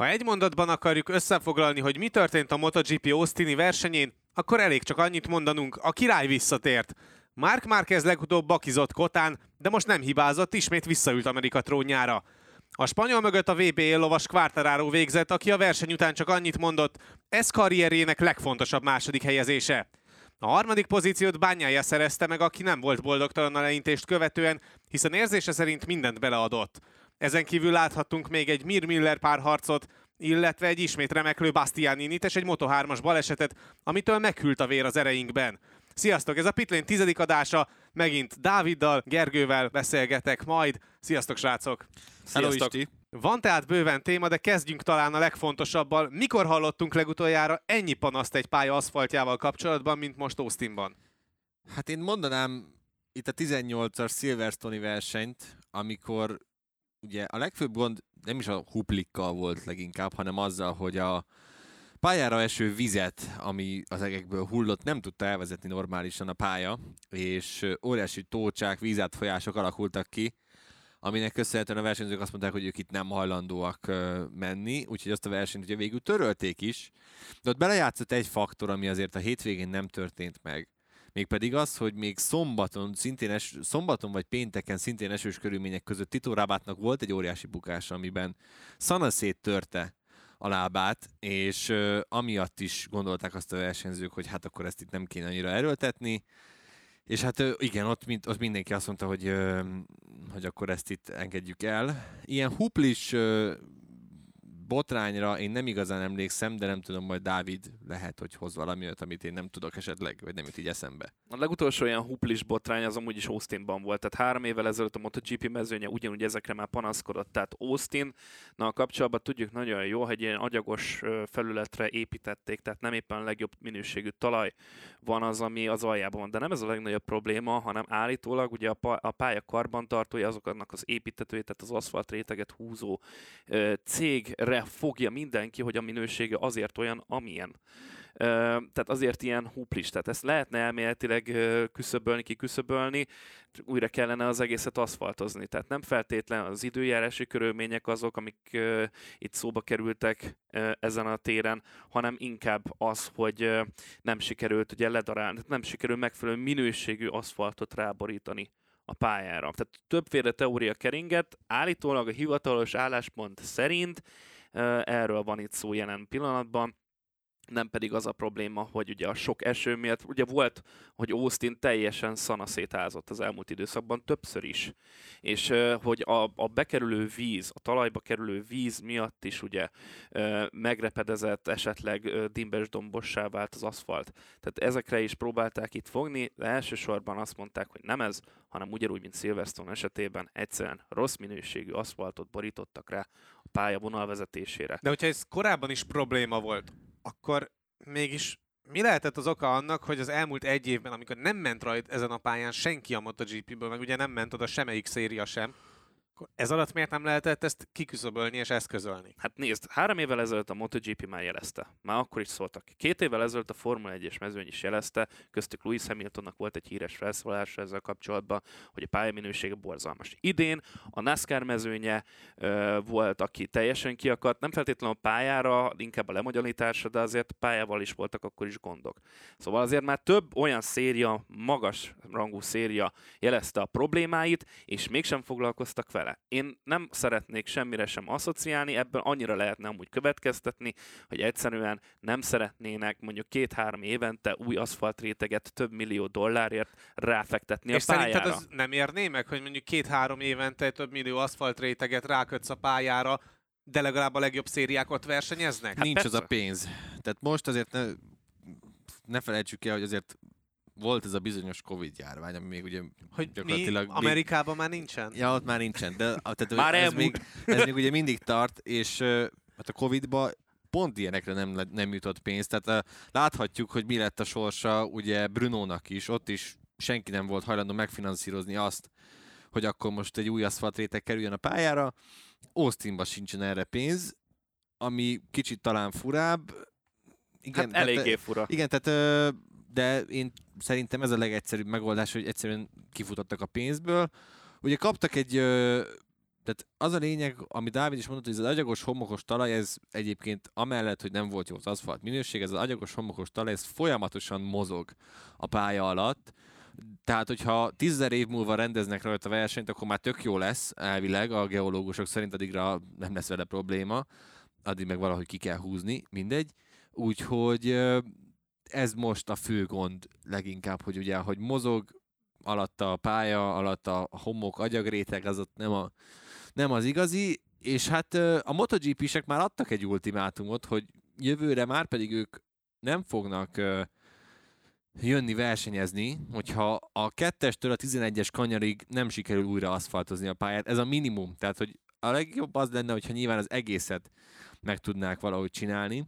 Ha egy mondatban akarjuk összefoglalni, hogy mi történt a MotoGP Austini versenyén, akkor elég csak annyit mondanunk, a király visszatért. Mark Márquez legutóbb bakizott Kotán, de most nem hibázott, ismét visszaült Amerika trónjára. A spanyol mögött a VB lovas Quartararo végzett, aki a verseny után csak annyit mondott, ez karrierjének legfontosabb második helyezése. A harmadik pozíciót bányája szerezte meg, aki nem volt boldogtalan a leintést követően, hiszen érzése szerint mindent beleadott. Ezen kívül láthattunk még egy Mir Miller párharcot, illetve egy ismét remeklő Bastianinit és egy Moto3-as balesetet, amitől meghűlt a vér az ereinkben. Sziasztok, ez a Pitlane tizedik adása, megint Dáviddal, Gergővel beszélgetek majd. Sziasztok, srácok! Sziasztok! Hello, Van tehát bőven téma, de kezdjünk talán a legfontosabbal. Mikor hallottunk legutoljára ennyi panaszt egy pálya aszfaltjával kapcsolatban, mint most Austinban? Hát én mondanám itt a 18-as Silverstone versenyt, amikor ugye a legfőbb gond nem is a huplikkal volt leginkább, hanem azzal, hogy a pályára eső vizet, ami az egekből hullott, nem tudta elvezetni normálisan a pálya, és óriási tócsák, vízátfolyások alakultak ki, aminek köszönhetően a versenyzők azt mondták, hogy ők itt nem hajlandóak menni, úgyhogy azt a versenyt ugye végül törölték is, de ott belejátszott egy faktor, ami azért a hétvégén nem történt meg, mégpedig az, hogy még szombaton, szintén es, szombaton vagy pénteken szintén esős körülmények között Tito Rabátnak volt egy óriási bukása, amiben szanaszét törte a lábát, és uh, amiatt is gondolták azt a versenyzők, hogy hát akkor ezt itt nem kéne annyira erőltetni, és hát uh, igen, ott, mind, ott mindenki azt mondta, hogy, uh, hogy akkor ezt itt engedjük el. Ilyen huplis botrányra én nem igazán emlékszem, de nem tudom, majd Dávid lehet, hogy hoz valami olyat, amit én nem tudok esetleg, vagy nem jut így eszembe. A legutolsó ilyen huplis botrány az amúgy is Austinban volt, tehát három évvel ezelőtt a MotoGP mezőnye ugyanúgy ezekre már panaszkodott, tehát Austin, na a kapcsolatban tudjuk nagyon jó, hogy ilyen agyagos felületre építették, tehát nem éppen a legjobb minőségű talaj van az, ami az aljában van, de nem ez a legnagyobb probléma, hanem állítólag ugye a pálya karbantartója azoknak az építetői, tehát az aszfalt réteget húzó cégre fogja mindenki, hogy a minősége azért olyan, amilyen. Tehát azért ilyen huplis. Tehát ezt lehetne elméletileg küszöbölni, kiküszöbölni, újra kellene az egészet aszfaltozni. Tehát nem feltétlen az időjárási körülmények azok, amik itt szóba kerültek ezen a téren, hanem inkább az, hogy nem sikerült ugye ledarálni, nem sikerült megfelelő minőségű aszfaltot ráborítani a pályára. Tehát többféle teória keringet, állítólag a hivatalos álláspont szerint Erről van itt szó jelen pillanatban nem pedig az a probléma, hogy ugye a sok eső miatt, ugye volt, hogy Austin teljesen szanaszétázott az elmúlt időszakban többször is, és hogy a, a bekerülő víz, a talajba kerülő víz miatt is ugye megrepedezett, esetleg dimbes dombossá vált az aszfalt. Tehát ezekre is próbálták itt fogni, de elsősorban azt mondták, hogy nem ez, hanem ugyanúgy, mint Silverstone esetében egyszerűen rossz minőségű aszfaltot borítottak rá a pálya vonalvezetésére. De hogyha ez korábban is probléma volt, akkor mégis mi lehetett az oka annak, hogy az elmúlt egy évben, amikor nem ment rajt ezen a pályán senki a MotoGP-ből, meg ugye nem ment oda semmelyik széria sem, akkor ez alatt miért nem lehetett ezt kiküszöbölni és eszközölni? Hát nézd, három évvel ezelőtt a MotoGP már jelezte. Már akkor is szóltak. Két évvel ezelőtt a Formula 1-es mezőny is jelezte, köztük Lewis Hamiltonnak volt egy híres felszólása ezzel kapcsolatban, hogy a pályaminősége borzalmas. Idén a NASCAR mezőnye ö, volt, aki teljesen kiakadt, nem feltétlenül a pályára, inkább a lemagyanításra, de azért pályával is voltak akkor is gondok. Szóval azért már több olyan széria, magas rangú széria jelezte a problémáit, és mégsem foglalkoztak vele vele. Én nem szeretnék semmire sem asszociálni, ebből annyira lehetne amúgy következtetni, hogy egyszerűen nem szeretnének mondjuk két-három évente új aszfaltréteget több millió dollárért ráfektetni és a pályára. És szerinted az nem érné meg, hogy mondjuk két-három évente több millió aszfaltréteget rákötsz a pályára, de legalább a legjobb szériákat versenyeznek? Hát Nincs persze. az a pénz. Tehát most azért ne, ne felejtsük el, hogy azért volt ez a bizonyos Covid járvány, ami még ugye hogy gyakorlatilag... Mi? Amerikában még... már nincsen? Ja, ott már nincsen, de tehát, már ez, még, ez még ugye mindig tart, és hát a Covid-ba pont ilyenekre nem, nem jutott pénz. Tehát láthatjuk, hogy mi lett a sorsa ugye Brunónak is, ott is senki nem volt hajlandó megfinanszírozni azt, hogy akkor most egy új aszfaltréteg kerüljön a pályára. Austinban sincsen erre pénz, ami kicsit talán furább. Igen, hát eléggé tehát, fura. Igen, tehát de én szerintem ez a legegyszerűbb megoldás, hogy egyszerűen kifutottak a pénzből. Ugye kaptak egy, tehát az a lényeg, ami Dávid is mondott, hogy ez az agyagos homokos talaj, ez egyébként amellett, hogy nem volt jó az aszfalt minőség, ez az agyagos homokos talaj, ez folyamatosan mozog a pálya alatt, tehát, hogyha tízzer év múlva rendeznek rajta versenyt, akkor már tök jó lesz, elvileg, a geológusok szerint addigra nem lesz vele probléma, addig meg valahogy ki kell húzni, mindegy. Úgyhogy ez most a fő gond leginkább, hogy ugye, hogy mozog alatta a pálya, alatta a homok, agyagréteg, az ott nem, a, nem az igazi, és hát a MotoGP-sek már adtak egy ultimátumot, hogy jövőre már pedig ők nem fognak jönni versenyezni, hogyha a kettestől a 11-es kanyarig nem sikerül újra aszfaltozni a pályát. Ez a minimum. Tehát, hogy a legjobb az lenne, hogyha nyilván az egészet meg tudnák valahogy csinálni.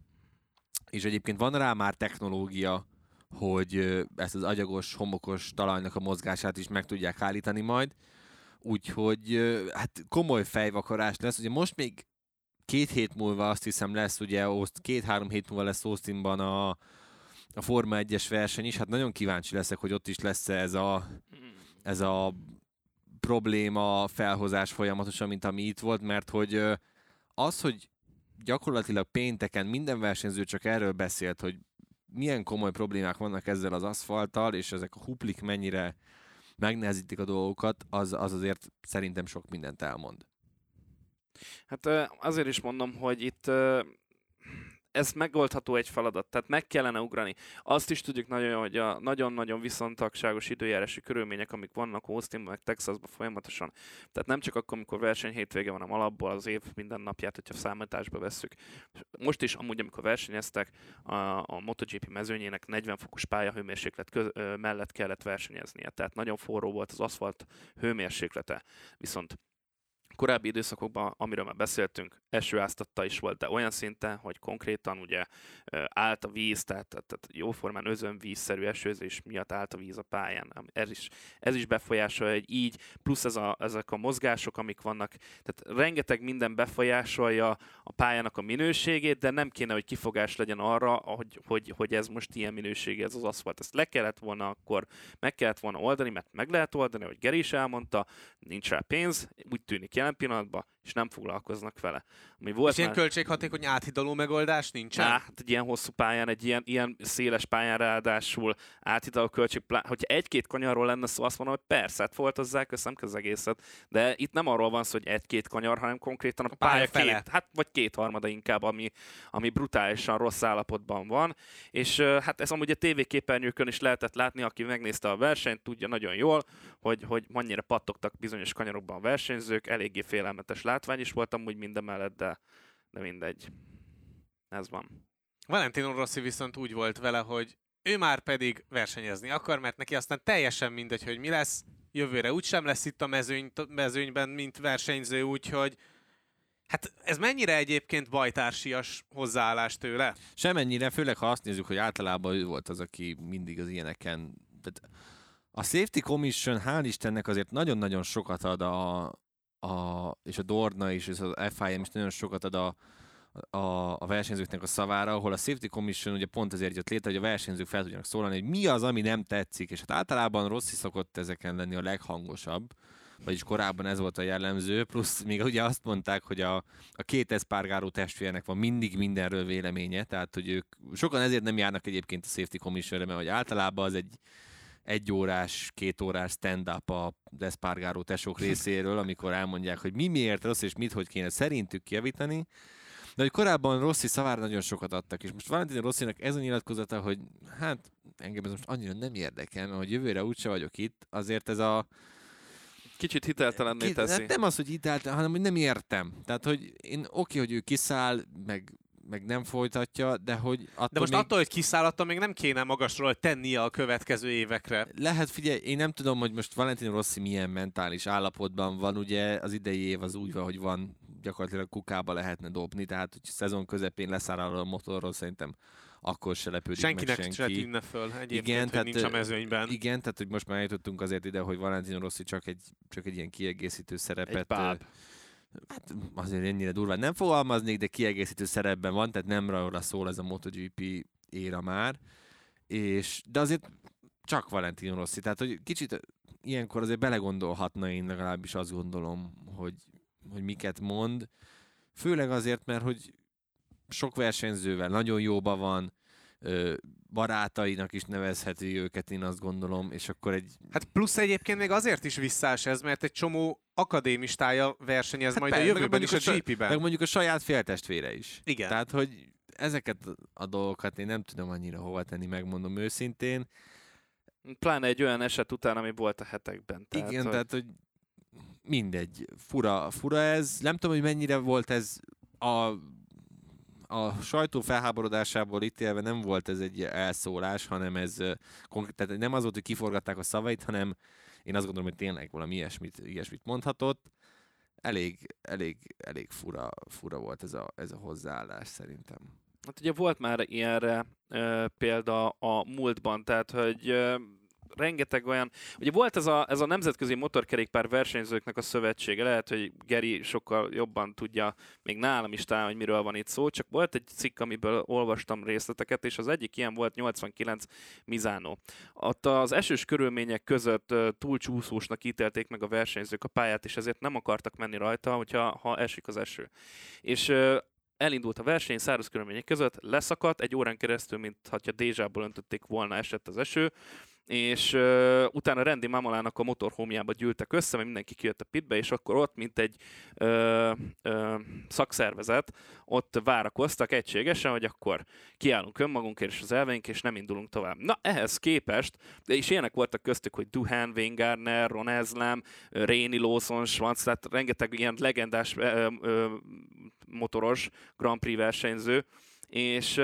És egyébként van rá már technológia, hogy ezt az agyagos, homokos talajnak a mozgását is meg tudják állítani majd. Úgyhogy hát komoly fejvakarás lesz. Ugye most még két hét múlva azt hiszem lesz, ugye két-három hét múlva lesz Austinban a, a Forma 1-es verseny is, hát nagyon kíváncsi leszek, hogy ott is lesz ez a, ez a probléma felhozás folyamatosan, mint ami itt volt, mert hogy az, hogy gyakorlatilag pénteken minden versenyző csak erről beszélt, hogy milyen komoly problémák vannak ezzel az aszfalttal, és ezek a huplik mennyire megnehezítik a dolgokat, az, az azért szerintem sok mindent elmond. Hát azért is mondom, hogy itt ez megoldható egy feladat, tehát meg kellene ugrani. Azt is tudjuk nagyon, hogy a nagyon-nagyon viszontagságos időjárási körülmények, amik vannak Austinban, meg Texasban folyamatosan. Tehát nem csak akkor, amikor verseny hétvége van, hanem alapból az év minden napját, hogyha számításba vesszük. Most is amúgy, amikor versenyeztek, a, a MotoGP mezőnyének 40 fokos pályahőmérséklet köz, ö, mellett kellett versenyeznie. Tehát nagyon forró volt az aszfalt hőmérséklete. Viszont korábbi időszakokban, amiről már beszéltünk, esőáztatta is volt, de olyan szinten, hogy konkrétan ugye állt a víz, tehát, tehát, jóformán özönvízszerű esőzés miatt állt a víz a pályán. Ez is, ez is befolyásolja, hogy így, plusz ez a, ezek a mozgások, amik vannak, tehát rengeteg minden befolyásolja a pályának a minőségét, de nem kéne, hogy kifogás legyen arra, hogy, hogy, hogy ez most ilyen minőségű ez az aszfalt. Ezt le kellett volna akkor, meg kellett volna oldani, mert meg lehet oldani, hogy Geri is elmondta, nincs rá pénz, úgy tűnik jelen pillanatban, és nem foglalkoznak vele. Ami volt és már... ilyen költséghatékony áthidaló megoldás nincsen? Á, hát egy ilyen hosszú pályán, egy ilyen, ilyen széles pályán ráadásul áthidaló költség, hogyha egy-két kanyarról lenne szó, azt mondom, hogy persze, hát foltozzák összem az egészet, de itt nem arról van szó, hogy egy-két kanyar, hanem konkrétan a, a pálya, pálya két, hát vagy két harmada inkább, ami, ami brutálisan rossz állapotban van, és hát ez amúgy a tévéképernyőkön is lehetett látni, aki megnézte a versenyt, tudja nagyon jól, hogy, hogy mennyire pattogtak bizonyos kanyarokban a versenyzők, eléggé félelmetes látvány is volt amúgy minden mellett, de, de mindegy. Ez van. Valentino Rossi viszont úgy volt vele, hogy ő már pedig versenyezni akar, mert neki aztán teljesen mindegy, hogy mi lesz. Jövőre úgysem lesz itt a mezőny, mezőnyben, mint versenyző, úgyhogy Hát ez mennyire egyébként bajtársias hozzáállás tőle? Semennyire, főleg ha azt nézzük, hogy általában ő volt az, aki mindig az ilyeneken... Tehát a Safety Commission, hál' Istennek azért nagyon-nagyon sokat ad a, a, és a Dorna is, és az FIM is nagyon sokat ad a, a, a versenyzőknek a szavára, ahol a Safety Commission ugye pont ezért jött létre, hogy a versenyzők fel tudjanak szólalni, hogy mi az, ami nem tetszik, és hát általában Rossi szokott ezeken lenni a leghangosabb, vagyis korábban ez volt a jellemző, plusz még ugye azt mondták, hogy a, a két Espargaro testvérnek van mindig mindenről véleménye, tehát hogy ők sokan ezért nem járnak egyébként a Safety Commissionre, mert hogy általában az egy egy órás, két órás stand-up a Despargaro tesók részéről, amikor elmondják, hogy mi miért rossz, és mit, hogy kéne szerintük kijavítani. De hogy korábban Rossi szavára nagyon sokat adtak, és most Valentin Rossinak ez a nyilatkozata, hogy hát engem ez most annyira nem érdekel, mert hogy jövőre úgyse vagyok itt, azért ez a Kicsit hiteltelenné teszi. Hát nem az, hogy hiteltelen, hanem hogy nem értem. Tehát, hogy én oké, hogy ő kiszáll, meg meg nem folytatja, de hogy attól De most még... attól, hogy kiszállata, még nem kéne magasról tennie a következő évekre. Lehet, figyelj, én nem tudom, hogy most Valentino Rossi milyen mentális állapotban van, ugye az idei év az úgy van, hogy van, gyakorlatilag kukába lehetne dobni, tehát hogy szezon közepén leszáll a motorról, szerintem akkor se lepődik Senkinek meg senki. se tűnne föl egyébként, igen, tehát, nincs a mezőnyben. Igen, tehát hogy most már jutottunk azért ide, hogy Valentino Rossi csak egy, csak egy ilyen kiegészítő szerepet egy báb hát azért ennyire durván nem fogalmaznék, de kiegészítő szerepben van, tehát nem róla szól ez a MotoGP éra már, és, de azért csak Valentino Rossi, tehát hogy kicsit ilyenkor azért belegondolhatna én legalábbis azt gondolom, hogy hogy miket mond. Főleg azért, mert hogy sok versenyzővel nagyon jóba van, barátainak is nevezheti őket, én azt gondolom, és akkor egy... Hát plusz egyébként még azért is visszás ez, mert egy csomó akadémistája versenyez Hát majd per- a jövőben is a a GP-ben. Meg mondjuk a saját féltestvére is. Igen. Tehát, hogy ezeket a dolgokat én nem tudom annyira hova tenni, megmondom őszintén. Pláne egy olyan eset után, ami volt a hetekben. Tehát, Igen, hogy- tehát, hogy mindegy. Fura, fura ez. Nem tudom, hogy mennyire volt ez a a sajtó felháborodásából ítélve nem volt ez egy elszólás, hanem ez tehát nem az volt, hogy kiforgatták a szavait, hanem én azt gondolom, hogy tényleg valami ilyesmit, ilyesmit mondhatott. Elég, elég, elég fura, fura volt ez a, ez a hozzáállás szerintem. Hát ugye volt már ilyenre ö, példa a múltban, tehát hogy ö, rengeteg olyan, ugye volt ez a, ez a nemzetközi motorkerékpár versenyzőknek a szövetsége, lehet, hogy Geri sokkal jobban tudja, még nálam is talán, hogy miről van itt szó, csak volt egy cikk, amiből olvastam részleteket, és az egyik ilyen volt 89 Mizano. Ott az esős körülmények között túlcsúszósnak ítélték meg a versenyzők a pályát, és ezért nem akartak menni rajta, hogyha ha esik az eső. És elindult a verseny száraz körülmények között, leszakadt, egy órán keresztül, mint ha dézsából öntötték volna, esett az eső, és uh, utána Randy Mamolának a motorhómjába gyűltek össze, mert mindenki kijött a pitbe, és akkor ott, mint egy uh, uh, szakszervezet, ott várakoztak egységesen, hogy akkor kiállunk önmagunkért és az elveink, és nem indulunk tovább. Na, ehhez képest, és ilyenek voltak köztük, hogy Duhan, Wayne Gardner, Ron Haslam, Réni Lawson, Schwanz, tehát rengeteg ilyen legendás ö, ö, motoros Grand Prix versenyző, és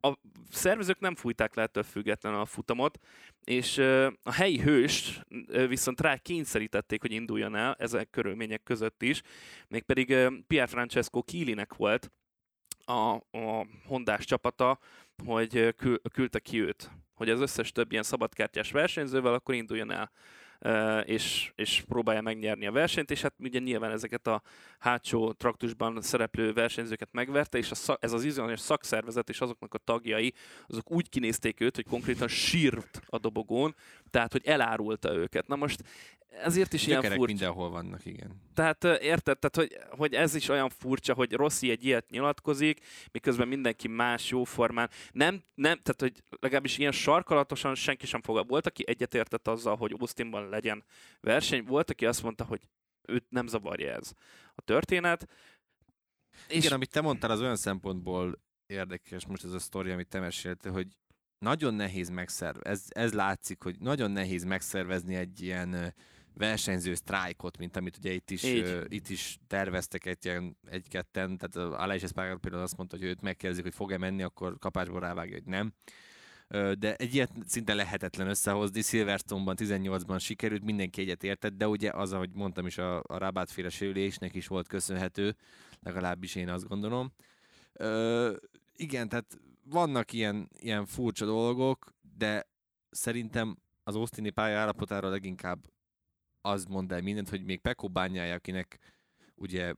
a szervezők nem fújták le ettől függetlenül a futamot, és a helyi hőst ö, viszont rá kényszerítették, hogy induljon el ezek körülmények között is, mégpedig ö, Pierre Francesco Kilinek volt a, a hondás csapata, hogy küldte ki őt, hogy az összes több ilyen szabadkártyás versenyzővel akkor induljon el és, és próbálja megnyerni a versenyt, és hát ugye nyilván ezeket a hátsó traktusban szereplő versenyzőket megverte, és a szak, ez az izgalmas szakszervezet és azoknak a tagjai, azok úgy kinézték őt, hogy konkrétan sírt a dobogón, tehát hogy elárulta őket. Na most ezért is ilyen Gyökerek furcsa. mindenhol vannak, igen. Tehát érted, tehát, hogy, hogy ez is olyan furcsa, hogy Rossi egy ilyet nyilatkozik, miközben mindenki más jóformán. Nem, nem, tehát hogy legalábbis ilyen sarkalatosan senki sem fogad. Volt, aki egyetértett azzal, hogy Austinban legyen verseny, volt, aki azt mondta, hogy őt nem zavarja ez a történet. És... Igen, amit te mondtál, az olyan szempontból érdekes most ez a sztori, amit te meséltél, hogy nagyon nehéz megszervezni, ez, ez látszik, hogy nagyon nehéz megszervezni egy ilyen versenyző sztrájkot, mint amit ugye itt is, Így. itt is terveztek egy ilyen egy-ketten, tehát Aleix Espargaro például azt mondta, hogy őt megkérdezik, hogy fog-e menni, akkor kapásból rávágja, hogy nem. Ö, De egy ilyet szinte lehetetlen összehozni. Silverstone-ban 18-ban sikerült, mindenki egyet értett, de ugye az, ahogy mondtam is, a, a Rabát-féle sérülésnek is volt köszönhető, legalábbis én azt gondolom. Ö, igen, tehát vannak ilyen, ilyen furcsa dolgok, de szerintem az Austini pálya állapotára leginkább az mond el mindent, hogy még Pekó bányája, akinek ugye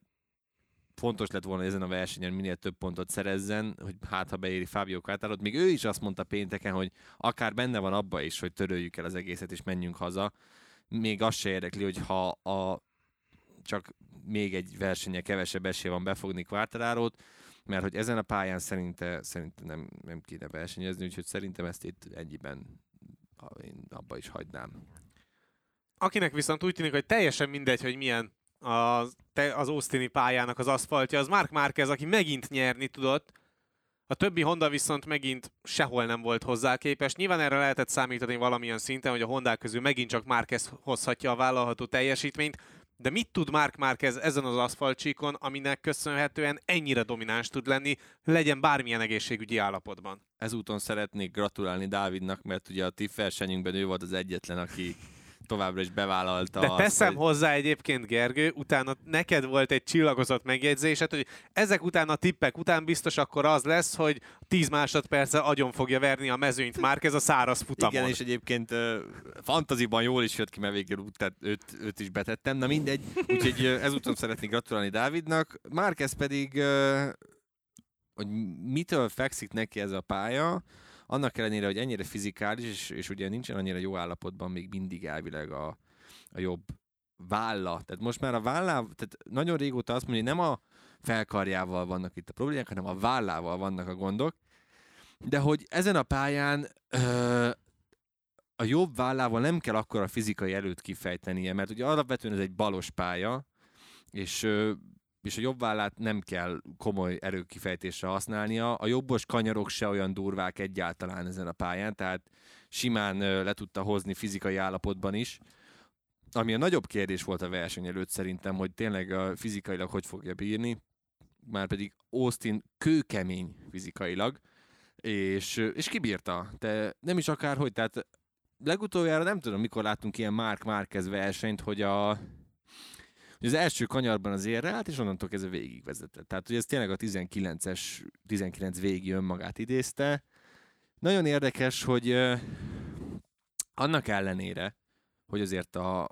fontos lett volna ezen a versenyen minél több pontot szerezzen, hogy hát ha beéri Fábio Quartarot, még ő is azt mondta pénteken, hogy akár benne van abba is, hogy töröljük el az egészet és menjünk haza, még azt se érdekli, hogy ha a csak még egy versenye kevesebb esély van befogni Quartararót, mert hogy ezen a pályán szerinte, szerinte nem, nem kéne versenyezni, úgyhogy szerintem ezt itt ennyiben én abba is hagynám. Akinek viszont úgy tűnik, hogy teljesen mindegy, hogy milyen az, te- az Austini pályának az aszfaltja, az Mark Márquez, aki megint nyerni tudott. A többi Honda viszont megint sehol nem volt hozzá képes. Nyilván erre lehetett számítani valamilyen szinten, hogy a Hondák közül megint csak Márquez hozhatja a vállalható teljesítményt, de mit tud Mark Márquez ezen az aszfaltcsíkon, aminek köszönhetően ennyire domináns tud lenni, legyen bármilyen egészségügyi állapotban? Ezúton szeretnék gratulálni Dávidnak, mert ugye a ti versenyünkben ő volt az egyetlen, aki továbbra is bevállalta De azt, teszem hogy- hozzá egyébként, Gergő, utána neked volt egy csillagozott megjegyzésed, hogy ezek után a tippek után biztos akkor az lesz, hogy 10 másodperccel agyon fogja verni a mezőnyt már ez a száraz futamon. Igen, és egyébként uh, fantaziban jól is jött ki, mert végül út, őt, őt is betettem. Na mindegy, úgyhogy uh, ezúton szeretnék gratulálni Dávidnak. Márquez pedig, uh, hogy mitől fekszik neki ez a pálya, annak ellenére, hogy ennyire fizikális, és, és ugye nincsen annyira jó állapotban még mindig elvileg a, a jobb válla. Tehát most már a vállával, tehát nagyon régóta azt mondja, hogy nem a felkarjával vannak itt a problémák, hanem a vállával vannak a gondok. De hogy ezen a pályán ö, a jobb vállával nem kell akkor a fizikai előtt kifejtenie, mert ugye alapvetően ez egy balos pálya, és, és a jobb vállát nem kell komoly erőkifejtésre használnia. A jobbos kanyarok se olyan durvák egyáltalán ezen a pályán, tehát simán le tudta hozni fizikai állapotban is. Ami a nagyobb kérdés volt a verseny előtt szerintem, hogy tényleg a fizikailag hogy fogja bírni, már pedig Austin kőkemény fizikailag, és, és kibírta. De nem is akárhogy, tehát legutoljára nem tudom, mikor láttunk ilyen Mark Márquez versenyt, hogy a az első kanyarban az érre állt, és onnantól kezdve végigvezetett. Tehát, hogy ez tényleg a 19-es, 19 végi önmagát idézte. Nagyon érdekes, hogy annak ellenére, hogy azért a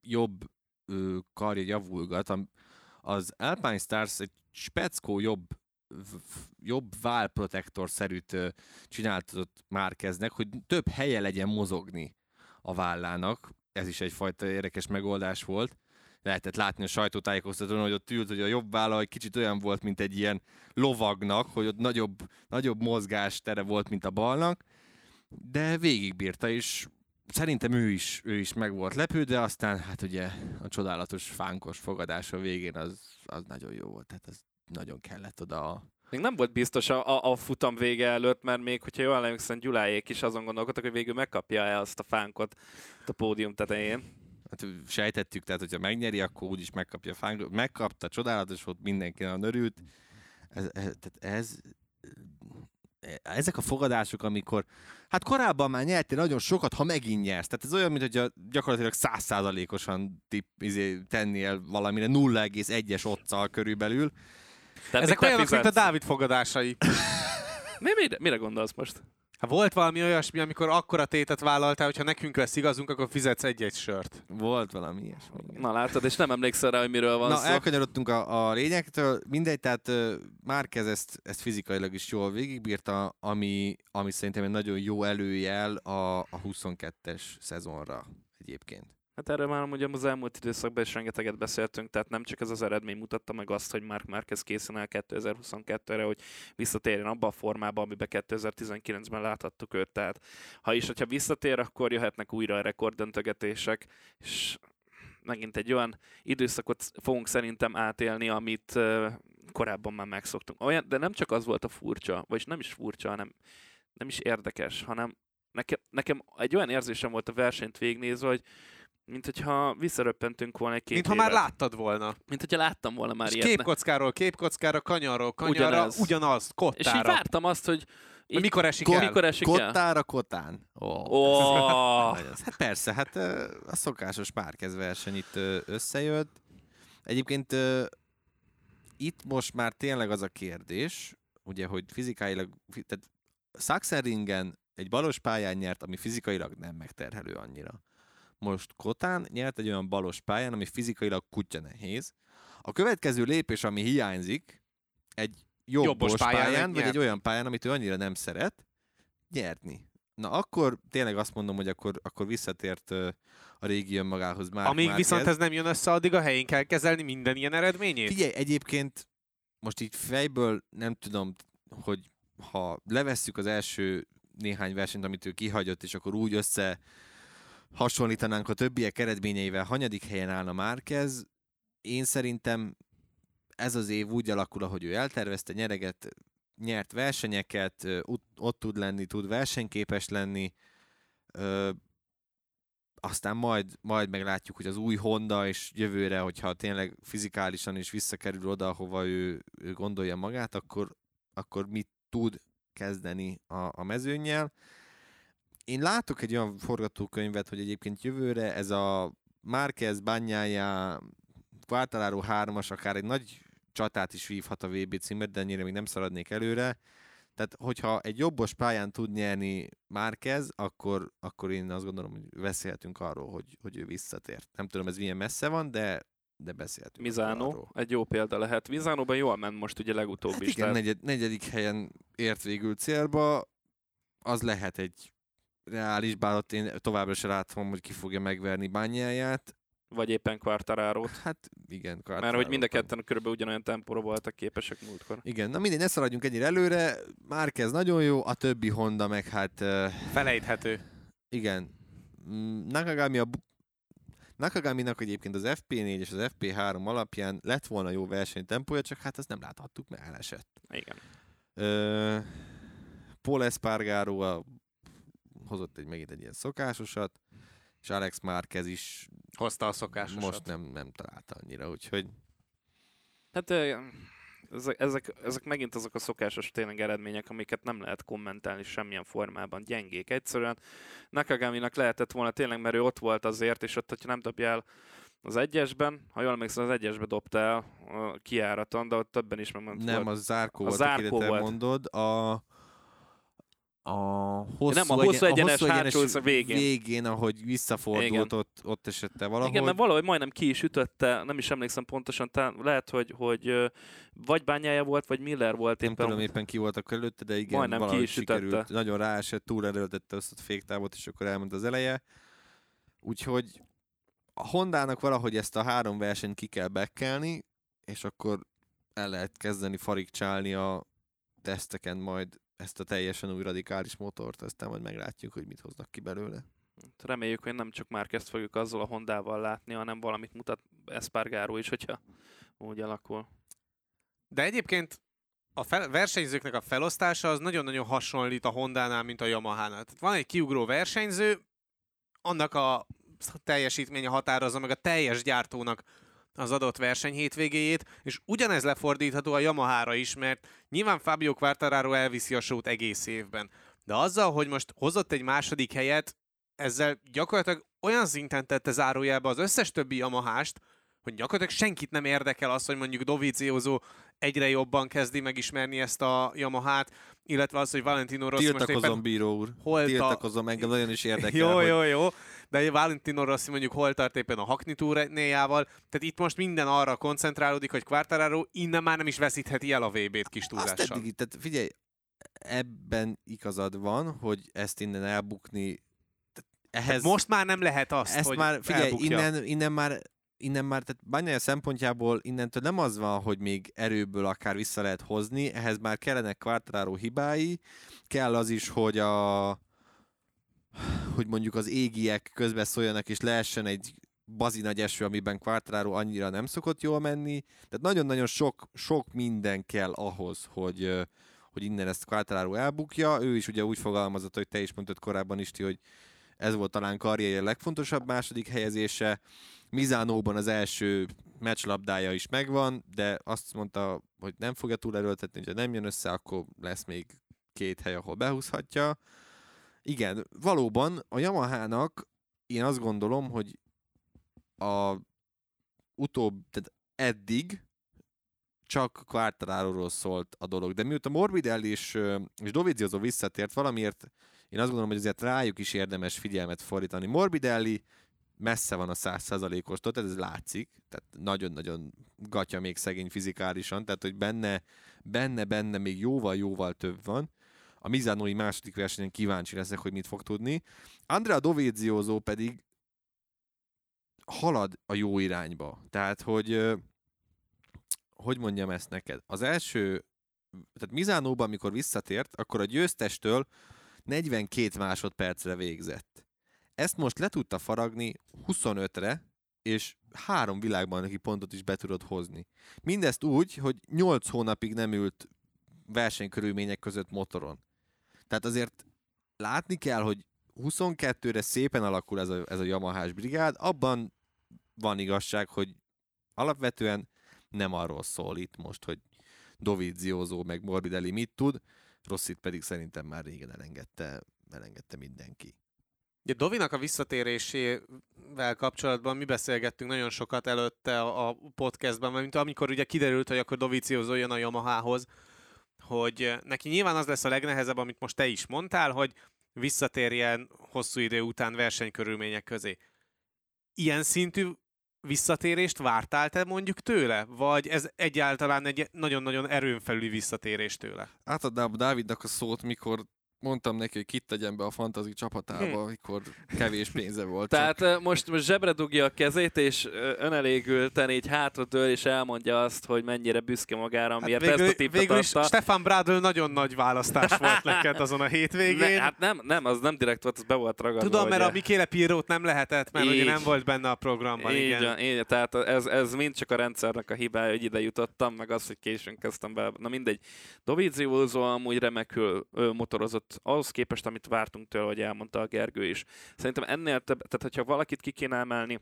jobb uh, karja javulgat, az Alpine Stars egy speckó jobb jobb válprotektor-szerűt csináltatott Márkeznek, hogy több helye legyen mozogni a vállának. Ez is egyfajta érdekes megoldás volt. Lehetett látni a sajtótájékoztatón, hogy ott ült, hogy a jobb válla egy kicsit olyan volt, mint egy ilyen lovagnak, hogy ott nagyobb, nagyobb mozgás tere volt, mint a balnak, de végigbírta, és szerintem ő is, ő is meg volt lepődve, aztán hát ugye a csodálatos fánkos fogadása végén az, az nagyon jó volt, tehát az nagyon kellett oda a még nem volt biztos a, a, a futam vége előtt, mert még, hogyha jól emlékszem, Gyuláék is azon gondolkodtak, hogy végül megkapja-e azt a fánkot a pódium tetején. Hát sejtettük, tehát hogyha megnyeri, akkor úgyis megkapja a fánkot. Megkapta, csodálatos volt, mindenki nagyon örült. Ez, ez, tehát ez, ezek a fogadások, amikor, hát korábban már nyertél nagyon sokat, ha megint nyersz. Tehát ez olyan, mint hogy gyakorlatilag százszázalékosan izé, tennél valamire 0,1-es otccal körülbelül. Tehát Ezek olyanok, mint a Dávid fogadásai. Mi, mire, mire gondolsz most? Hát volt valami olyasmi, amikor akkora tétet vállaltál, hogy ha nekünk lesz igazunk, akkor fizetsz egy-egy sört. Volt valami ilyesmi. Na látod, és nem emlékszel rá, hogy miről van Na, szó. elkanyarodtunk a, a lényektől. Mindegy, tehát uh, Márquez ezt, ezt fizikailag is jól végigbírta, ami, ami szerintem egy nagyon jó előjel a, a 22-es szezonra egyébként. Hát erről már ugye az elmúlt időszakban is rengeteget beszéltünk, tehát nem csak ez az eredmény mutatta meg azt, hogy Mark Marquez készen el 2022-re, hogy visszatérjen abba a formába, amiben 2019-ben láthattuk őt. Tehát ha is, hogyha visszatér, akkor jöhetnek újra a rekorddöntögetések, és megint egy olyan időszakot fogunk szerintem átélni, amit korábban már megszoktunk. Olyan, de nem csak az volt a furcsa, vagyis nem is furcsa, hanem nem is érdekes, hanem nekem, nekem egy olyan érzésem volt a versenyt végnézve, hogy mint hogyha visszaröppentünk volna egy két Mint ha már láttad volna. Mint hogyha láttam volna már És ilyet. képkockáról képkockára, kanyarról kanyarra, ugyanaz, ugyanaz kottára. És így vártam azt, hogy így, mikor esik el? Mikor esik Kottára, el? kotán. Oh, oh. hát persze, hát a szokásos párkez verseny itt összejött. Egyébként itt most már tényleg az a kérdés, ugye, hogy fizikailag, tehát Sachsenringen egy balos pályán nyert, ami fizikailag nem megterhelő annyira most Kotán nyert egy olyan balos pályán, ami fizikailag kutya nehéz. A következő lépés, ami hiányzik, egy jobbos, jobbos pályán, pályán vagy egy olyan pályán, amit ő annyira nem szeret, nyerni. Na akkor tényleg azt mondom, hogy akkor, akkor visszatért a régi önmagához már. Amíg már viszont ez nem jön össze, addig a helyén kell kezelni minden ilyen eredményét? Figyelj, egyébként most így fejből nem tudom, hogy ha levesszük az első néhány versenyt, amit ő kihagyott, és akkor úgy össze hasonlítanánk a többiek eredményeivel, hanyadik helyen állna Márquez, én szerintem ez az év úgy alakul, ahogy ő eltervezte, nyereget, nyert versenyeket, ott tud lenni, tud versenyképes lenni, aztán majd, majd meglátjuk, hogy az új Honda és jövőre, hogyha tényleg fizikálisan is visszakerül oda, ahova ő, ő gondolja magát, akkor, akkor mit tud kezdeni a, a mezőnyel én látok egy olyan forgatókönyvet, hogy egyébként jövőre ez a Márquez, Bányája, Quartararo 3-as akár egy nagy csatát is vívhat a VB címet, de ennyire még nem szaladnék előre. Tehát, hogyha egy jobbos pályán tud nyerni Márquez, akkor, akkor én azt gondolom, hogy beszélhetünk arról, hogy, hogy ő visszatért. Nem tudom, ez milyen messze van, de de beszéltünk. Mizánó, egy jó példa lehet. Mizánóban jól ment most ugye legutóbb hát is. Igen, tehát... negyed, negyedik helyen ért végül célba, az lehet egy reális, bár ott én továbbra sem látom, hogy ki fogja megverni bányáját. Vagy éppen quartararo Hát igen, Mert hogy Quartararo mind a ketten körülbelül ugyanolyan tempóra voltak képesek múltkor. Igen, na mindegy, ne szaladjunk ennyire előre. Márquez nagyon jó, a többi Honda meg hát uh, Felejthető. igen. Mm, Nakagami a Nakagaminak egyébként az FP4 és az FP3 alapján lett volna jó versenytempója, csak hát azt nem láthattuk, mert elesett. Igen. Ö, Paul Espargaro a, hozott egy megint egy ilyen szokásosat, és Alex Márquez is Hozta a szokásosat. most nem, nem találta annyira, úgyhogy Hát ezek, ezek, ezek megint azok a szokásos tényleg eredmények, amiket nem lehet kommentálni semmilyen formában. Gyengék. Egyszerűen Nakagaminak lehetett volna tényleg, mert ő ott volt azért, és ott, hogyha nem dobja el az egyesben, ha jól emlékszem, az egyesbe dobta el a kiáraton, de ott többen is megmondta. nem, volt. az zárkó A volt, zárkó akire te volt. mondod. A, a hosszú, Nem, a hosszú egyenes hosszú hátsó a végén. végén, ahogy visszafordult, Igen. ott, ott esett el valahogy. Igen, mert valahogy majdnem ki is ütötte, nem is emlékszem pontosan, talán lehet, hogy, hogy vagy bányája volt, vagy Miller volt nem éppen. tudom éppen ki voltak előtte, de igen, Majdnem ki valahogy is ütötte. sikerült. Nagyon ráesett, túl erőltette azt a féktávot, és akkor elment az eleje. Úgyhogy a Hondának valahogy ezt a három versenyt ki kell bekkelni, és akkor el lehet kezdeni farigcsálni a teszteken majd ezt a teljesen új radikális motort, aztán majd meglátjuk, hogy mit hoznak ki belőle. Reméljük, hogy nem csak már ezt fogjuk azzal a Hondával látni, hanem valamit mutat Espargaro is, hogyha úgy alakul. De egyébként a fel, versenyzőknek a felosztása az nagyon-nagyon hasonlít a Hondánál, mint a Yamahánál. Tehát van egy kiugró versenyző, annak a teljesítménye határozza meg a teljes gyártónak az adott verseny hétvégéjét, és ugyanez lefordítható a Yamahára is, mert nyilván Fabio Quartararo elviszi a sót egész évben. De azzal, hogy most hozott egy második helyet, ezzel gyakorlatilag olyan szinten tette zárójelbe az összes többi Yamahást, hogy gyakorlatilag senkit nem érdekel az, hogy mondjuk Dovizioso egyre jobban kezdi megismerni ezt a Yamahát, illetve az, hogy Valentino Rossi most éppen bíró úr. hol ta- Tiltakozom, engem nagyon is érdekel, jó, jó, jó. De Valentino Rossi mondjuk hol tart éppen a Hakni túrnéjával. Tehát itt most minden arra koncentrálódik, hogy Quartararo innen már nem is veszítheti el a VB-t kis Azt túlással. eddig, tehát figyelj, ebben igazad van, hogy ezt innen elbukni, ehhez, Tehát most már nem lehet azt, ezt hogy már, figyelj, elbukja. innen, innen már innen már, tehát Bányája szempontjából innentől nem az van, hogy még erőből akár vissza lehet hozni, ehhez már kellenek Quartararo hibái, kell az is, hogy a hogy mondjuk az égiek közbe szóljanak, és lehessen egy bazi nagy eső, amiben Quartararo annyira nem szokott jól menni. Tehát nagyon-nagyon sok, sok minden kell ahhoz, hogy, hogy innen ezt Quartararo elbukja. Ő is ugye úgy fogalmazott, hogy te is mondtad korábban Isti, hogy ez volt talán karrierje legfontosabb második helyezése. Mizánóban az első meccslabdája is megvan, de azt mondta, hogy nem fogja túl erőltetni, hogyha nem jön össze, akkor lesz még két hely, ahol behúzhatja. Igen, valóban a Yamahának én azt gondolom, hogy a utóbb, tehát eddig csak Quartararo-ról szólt a dolog. De mióta Morbidelli és, és Dovizioso visszatért, valamiért én azt gondolom, hogy azért rájuk is érdemes figyelmet fordítani. Morbidelli messze van a százszázalékostól, tehát ez látszik, tehát nagyon-nagyon gatya még szegény fizikálisan, tehát hogy benne, benne, benne még jóval-jóval több van. A Mizánói második versenyen kíváncsi leszek, hogy mit fog tudni. Andrea Dovizioso pedig halad a jó irányba. Tehát, hogy hogy mondjam ezt neked? Az első, tehát Mizánóban, amikor visszatért, akkor a győztestől 42 másodpercre végzett. Ezt most le tudta faragni 25-re, és három világbajnoki pontot is be tudod hozni. Mindezt úgy, hogy 8 hónapig nem ült versenykörülmények között motoron. Tehát azért látni kell, hogy 22-re szépen alakul ez a, ez a Yamahás brigád, abban van igazság, hogy alapvetően nem arról szól itt most, hogy Dovizioso meg Morbidelli mit tud, Rosszit pedig szerintem már régen elengedte, elengedte mindenki. Ugye Dovinak a visszatérésével kapcsolatban mi beszélgettünk nagyon sokat előtte a podcastban, mert mint amikor ugye kiderült, hogy akkor Dovizioso jön a Yamahához, hogy neki nyilván az lesz a legnehezebb, amit most te is mondtál, hogy visszatérjen hosszú idő után versenykörülmények közé. Ilyen szintű visszatérést vártál te mondjuk tőle? Vagy ez egyáltalán egy nagyon-nagyon erőn felüli visszatérés tőle? Átadnám Dávidnak a szót, mikor mondtam neki, hogy kit tegyen be a fantazi csapatába, amikor kevés pénze volt. Tehát most, most zsebre dugja a kezét, és önelégülten így hátradől, és elmondja azt, hogy mennyire büszke magára, miért Hát végül, ezt a tippet végül is adta. Stefan Bradl nagyon nagy választás volt neked azon a hétvégén. Ne, hát nem, nem, az nem direkt volt, az be volt ragadva. Tudom, mert ugye. a Mikéle Pirrót nem lehetett, mert ugye Így. nem volt benne a programban. Így, igen. van, így, tehát ez, ez mind csak a rendszernek a hibája, hogy ide jutottam, meg az, hogy későn kezdtem be. Na mindegy. Dovizioso amúgy remekül motorozott ahhoz képest, amit vártunk tőle, hogy elmondta a Gergő is. Szerintem ennél több, tehát hogyha valakit ki kéne emelni,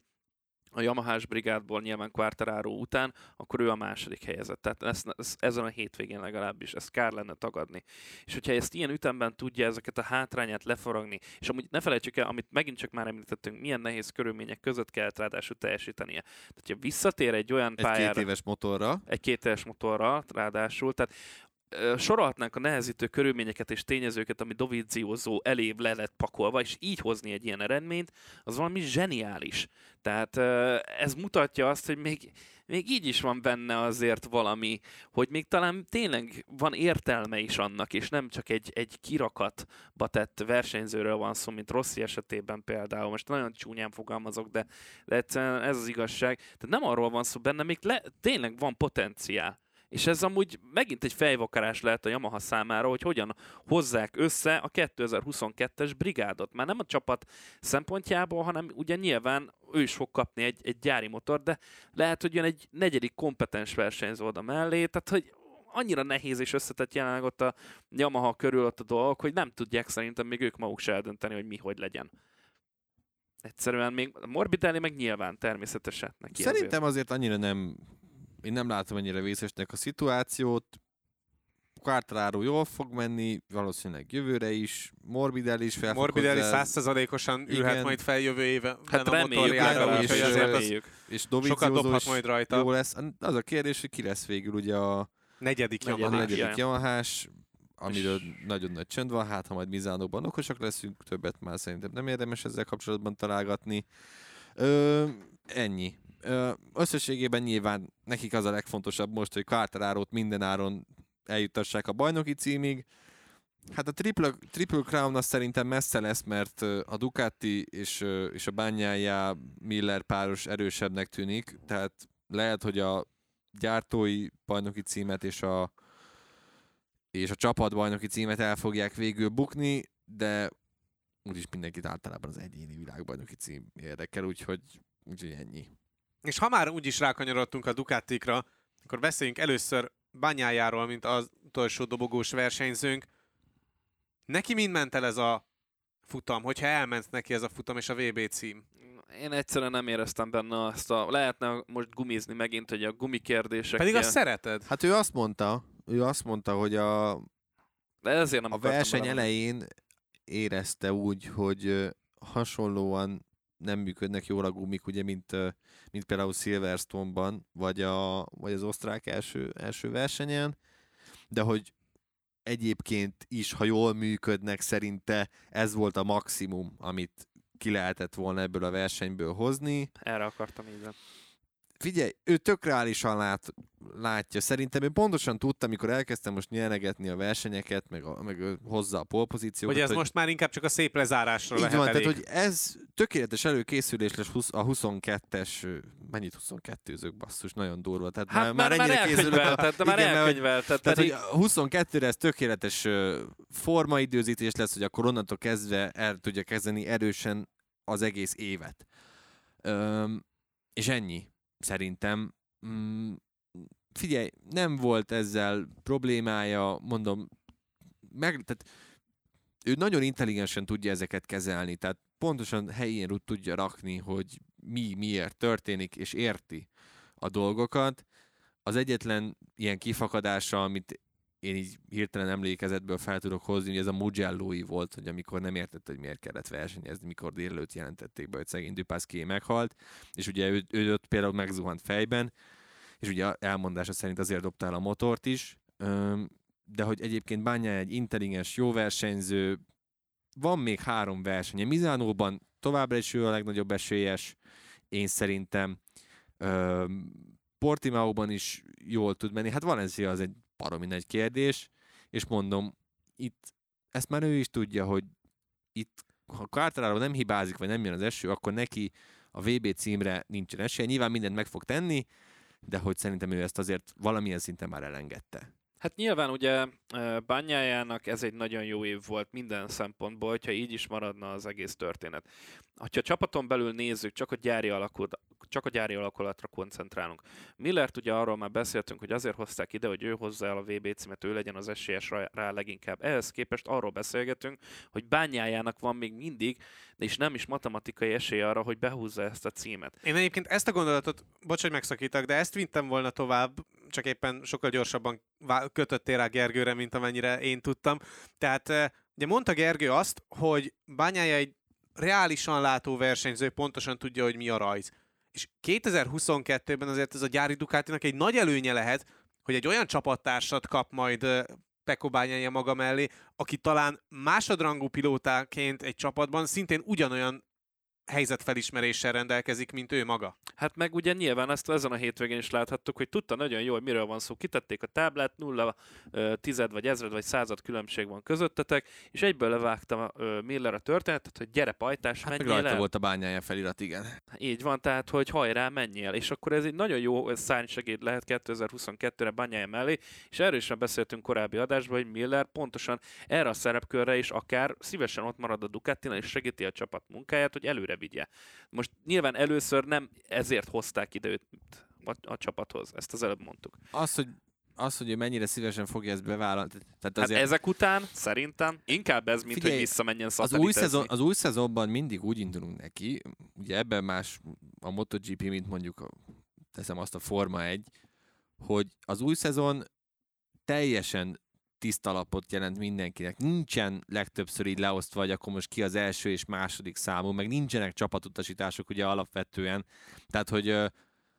a Yamahás brigádból nyilván Quartararo után, akkor ő a második helyezett. Tehát ez, ez, ezen a hétvégén legalábbis, ezt kár lenne tagadni. És hogyha ezt ilyen ütemben tudja ezeket a hátrányát leforogni, és amúgy ne felejtsük el, amit megint csak már említettünk, milyen nehéz körülmények között kellett ráadásul teljesítenie. Tehát, hogyha visszatér egy olyan egy pályára, két éves motorra. egy kétes motorral ráadásul, tehát sorolhatnánk a nehezítő körülményeket és tényezőket, ami Dovizioso elév le lett pakolva, és így hozni egy ilyen eredményt, az valami zseniális. Tehát ez mutatja azt, hogy még, még így is van benne azért valami, hogy még talán tényleg van értelme is annak, és nem csak egy, egy kirakatba tett versenyzőről van szó, mint Rossi esetében például. Most nagyon csúnyán fogalmazok, de, de egyszerűen ez az igazság. Tehát nem arról van szó benne, még le, tényleg van potenciál. És ez amúgy megint egy fejvakarás lehet a Yamaha számára, hogy hogyan hozzák össze a 2022-es brigádot. Már nem a csapat szempontjából, hanem ugye nyilván ő is fog kapni egy, egy gyári motor, de lehet, hogy jön egy negyedik kompetens versenyző oda mellé, tehát hogy annyira nehéz és összetett jelenleg ott a Yamaha körül ott a dolgok, hogy nem tudják szerintem még ők maguk se eldönteni, hogy mi hogy legyen. Egyszerűen még Morbidelli meg nyilván természetesen neki azért. Szerintem azért annyira nem, én nem látom ennyire vészesnek a szituációt. Quartararo jól fog menni, valószínűleg jövőre is. Morbidelli is fel Morbidelli százszerzalékosan ülhet Igen. majd fel jövő éve Hát reméljük, úgyhogy és, reméljük. és sokat dobhat majd rajta. jó lesz. Az a kérdés, hogy ki lesz végül ugye a, Negyedik Negyedik. negyedik Yamahás, amiről És- nagyon nagy csönd van, hát ha majd Mizánóban okosak leszünk, többet már szerintem nem érdemes ezzel kapcsolatban találgatni. Ö, ennyi. Összességében nyilván nekik az a legfontosabb most, hogy Quartararót minden áron eljuttassák a bajnoki címig. Hát a Triple, triple Crown az szerintem messze lesz, mert a Ducati és, és a Bányája Miller páros erősebbnek tűnik, tehát lehet, hogy a gyártói bajnoki címet és a és a csapatbajnoki címet el fogják végül bukni, de úgyis mindenkit általában az egyéni világbajnoki cím érdekel, úgyhogy, úgyhogy ennyi. És ha már úgyis rákanyarodtunk a Ducatikra, akkor beszéljünk először Banyájáról, mint az utolsó dobogós versenyzőnk. Neki mind ment el ez a futam, hogyha elment neki ez a futam és a VB cím? Én egyszerűen nem éreztem benne azt a... Lehetne most gumizni megint, hogy a gumikérdések... Pedig azt szereted. Hát ő azt mondta, ő azt mondta, hogy a, De ezért nem a verseny elején érezte úgy, hogy hasonlóan nem működnek jól a gumik, ugye, mint, mint például Silverstone-ban, vagy, a, vagy az osztrák első, első versenyen, de hogy egyébként is, ha jól működnek, szerinte ez volt a maximum, amit ki lehetett volna ebből a versenyből hozni. Erre akartam így. Figyelj, ő tök reálisan lát, látja. Szerintem ő pontosan tudta, amikor elkezdtem most nyeregetni a versenyeket, meg, a, meg hozza a polpozíciókat. Hogy ez most már inkább csak a szép lezárásra így lehet van, elég. tehát hogy ez tökéletes előkészülés lesz a 22-es, ö, mennyit 22-zők basszus, nagyon durva. Tehát Hát már, már, ennyire készülök a- de már Igen, elkönyvelted. Tehát, hogy Pedig a 22-re ez tökéletes formaidőzítés lesz, hogy akkor onnantól kezdve el tudja kezdeni erősen az egész évet. Öm, és ennyi, szerintem. Mm, figyelj, nem volt ezzel problémája, mondom, meg, tehát ő nagyon intelligensen tudja ezeket kezelni, tehát pontosan helyén tud- tudja rakni, hogy mi miért történik, és érti a dolgokat. Az egyetlen ilyen kifakadása, amit én így hirtelen emlékezetből fel tudok hozni, hogy ez a Mugello-i volt, hogy amikor nem értette, hogy miért kellett versenyezni, mikor délelőtt jelentették be, hogy szegény Dupaszki meghalt, és ugye ő, ő ott például megzuhant fejben, és ugye elmondása szerint azért dobta el a motort is, de hogy egyébként Bányá egy intelligens, jó versenyző, van még három versenye. Mizánóban továbbra is ő a legnagyobb esélyes, én szerintem. Portimaóban is jól tud menni. Hát Valencia az egy baromi nagy kérdés, és mondom, itt ezt már ő is tudja, hogy itt, ha Quartararo nem hibázik, vagy nem jön az eső, akkor neki a VB címre nincsen esélye. Nyilván mindent meg fog tenni, de hogy szerintem ő ezt azért valamilyen szinten már elengedte. Hát nyilván ugye Bányájának ez egy nagyon jó év volt minden szempontból, hogyha így is maradna az egész történet. Ha a csapaton belül nézzük, csak a gyári, alakulat, csak a gyári alakulatra koncentrálunk. Millert ugye arról már beszéltünk, hogy azért hozták ide, hogy ő hozza el a VB címet, ő legyen az esélyes rá leginkább. Ehhez képest arról beszélgetünk, hogy Bányájának van még mindig, is nem is matematikai esély arra, hogy behúzza ezt a címet. Én egyébként ezt a gondolatot, bocs, hogy megszakítak, de ezt vintem volna tovább, csak éppen sokkal gyorsabban kötöttél rá Gergőre, mint amennyire én tudtam. Tehát eh, ugye mondta Gergő azt, hogy Bányája egy reálisan látó versenyző, pontosan tudja, hogy mi a rajz. És 2022-ben azért ez a gyári Ducatinak egy nagy előnye lehet, hogy egy olyan csapattársat kap majd eh, Peko Bányája maga mellé, aki talán másodrangú pilótáként egy csapatban szintén ugyanolyan helyzetfelismeréssel rendelkezik, mint ő maga. Hát meg ugye nyilván ezt ezen a hétvégén is láthattuk, hogy tudta nagyon jól, miről van szó. Kitették a táblát, nulla tized, vagy ezred, vagy század különbség van közöttetek, és egyből levágta Miller a történetet, hogy gyere pajtás, hát menjél el. volt a bányája felirat, igen. Így van, tehát, hogy hajrá, menjél. És akkor ez egy nagyon jó szárnysegéd lehet 2022-re bányája mellé, és erről is beszéltünk korábbi adásban, hogy Miller pontosan erre a szerepkörre is akár szívesen ott marad a Ducatinál, és segíti a csapat munkáját, hogy előre vigye. Most nyilván először nem ezért hozták ide őt a, a csapathoz, ezt az előbb mondtuk. Az, hogy az, hogy ő mennyire szívesen fogja ezt bevállalni. Tehát hát azért... hát ezek után szerintem inkább ez, mint Figyelj, hogy visszamenjen az új, szezon, az új szezonban mindig úgy indulunk neki, ugye ebben más a MotoGP, mint mondjuk teszem azt a Forma 1, hogy az új szezon teljesen tiszta lapot jelent mindenkinek. Nincsen legtöbbször így leosztva, hogy akkor most ki az első és második számú, meg nincsenek csapatutasítások ugye alapvetően. Tehát, hogy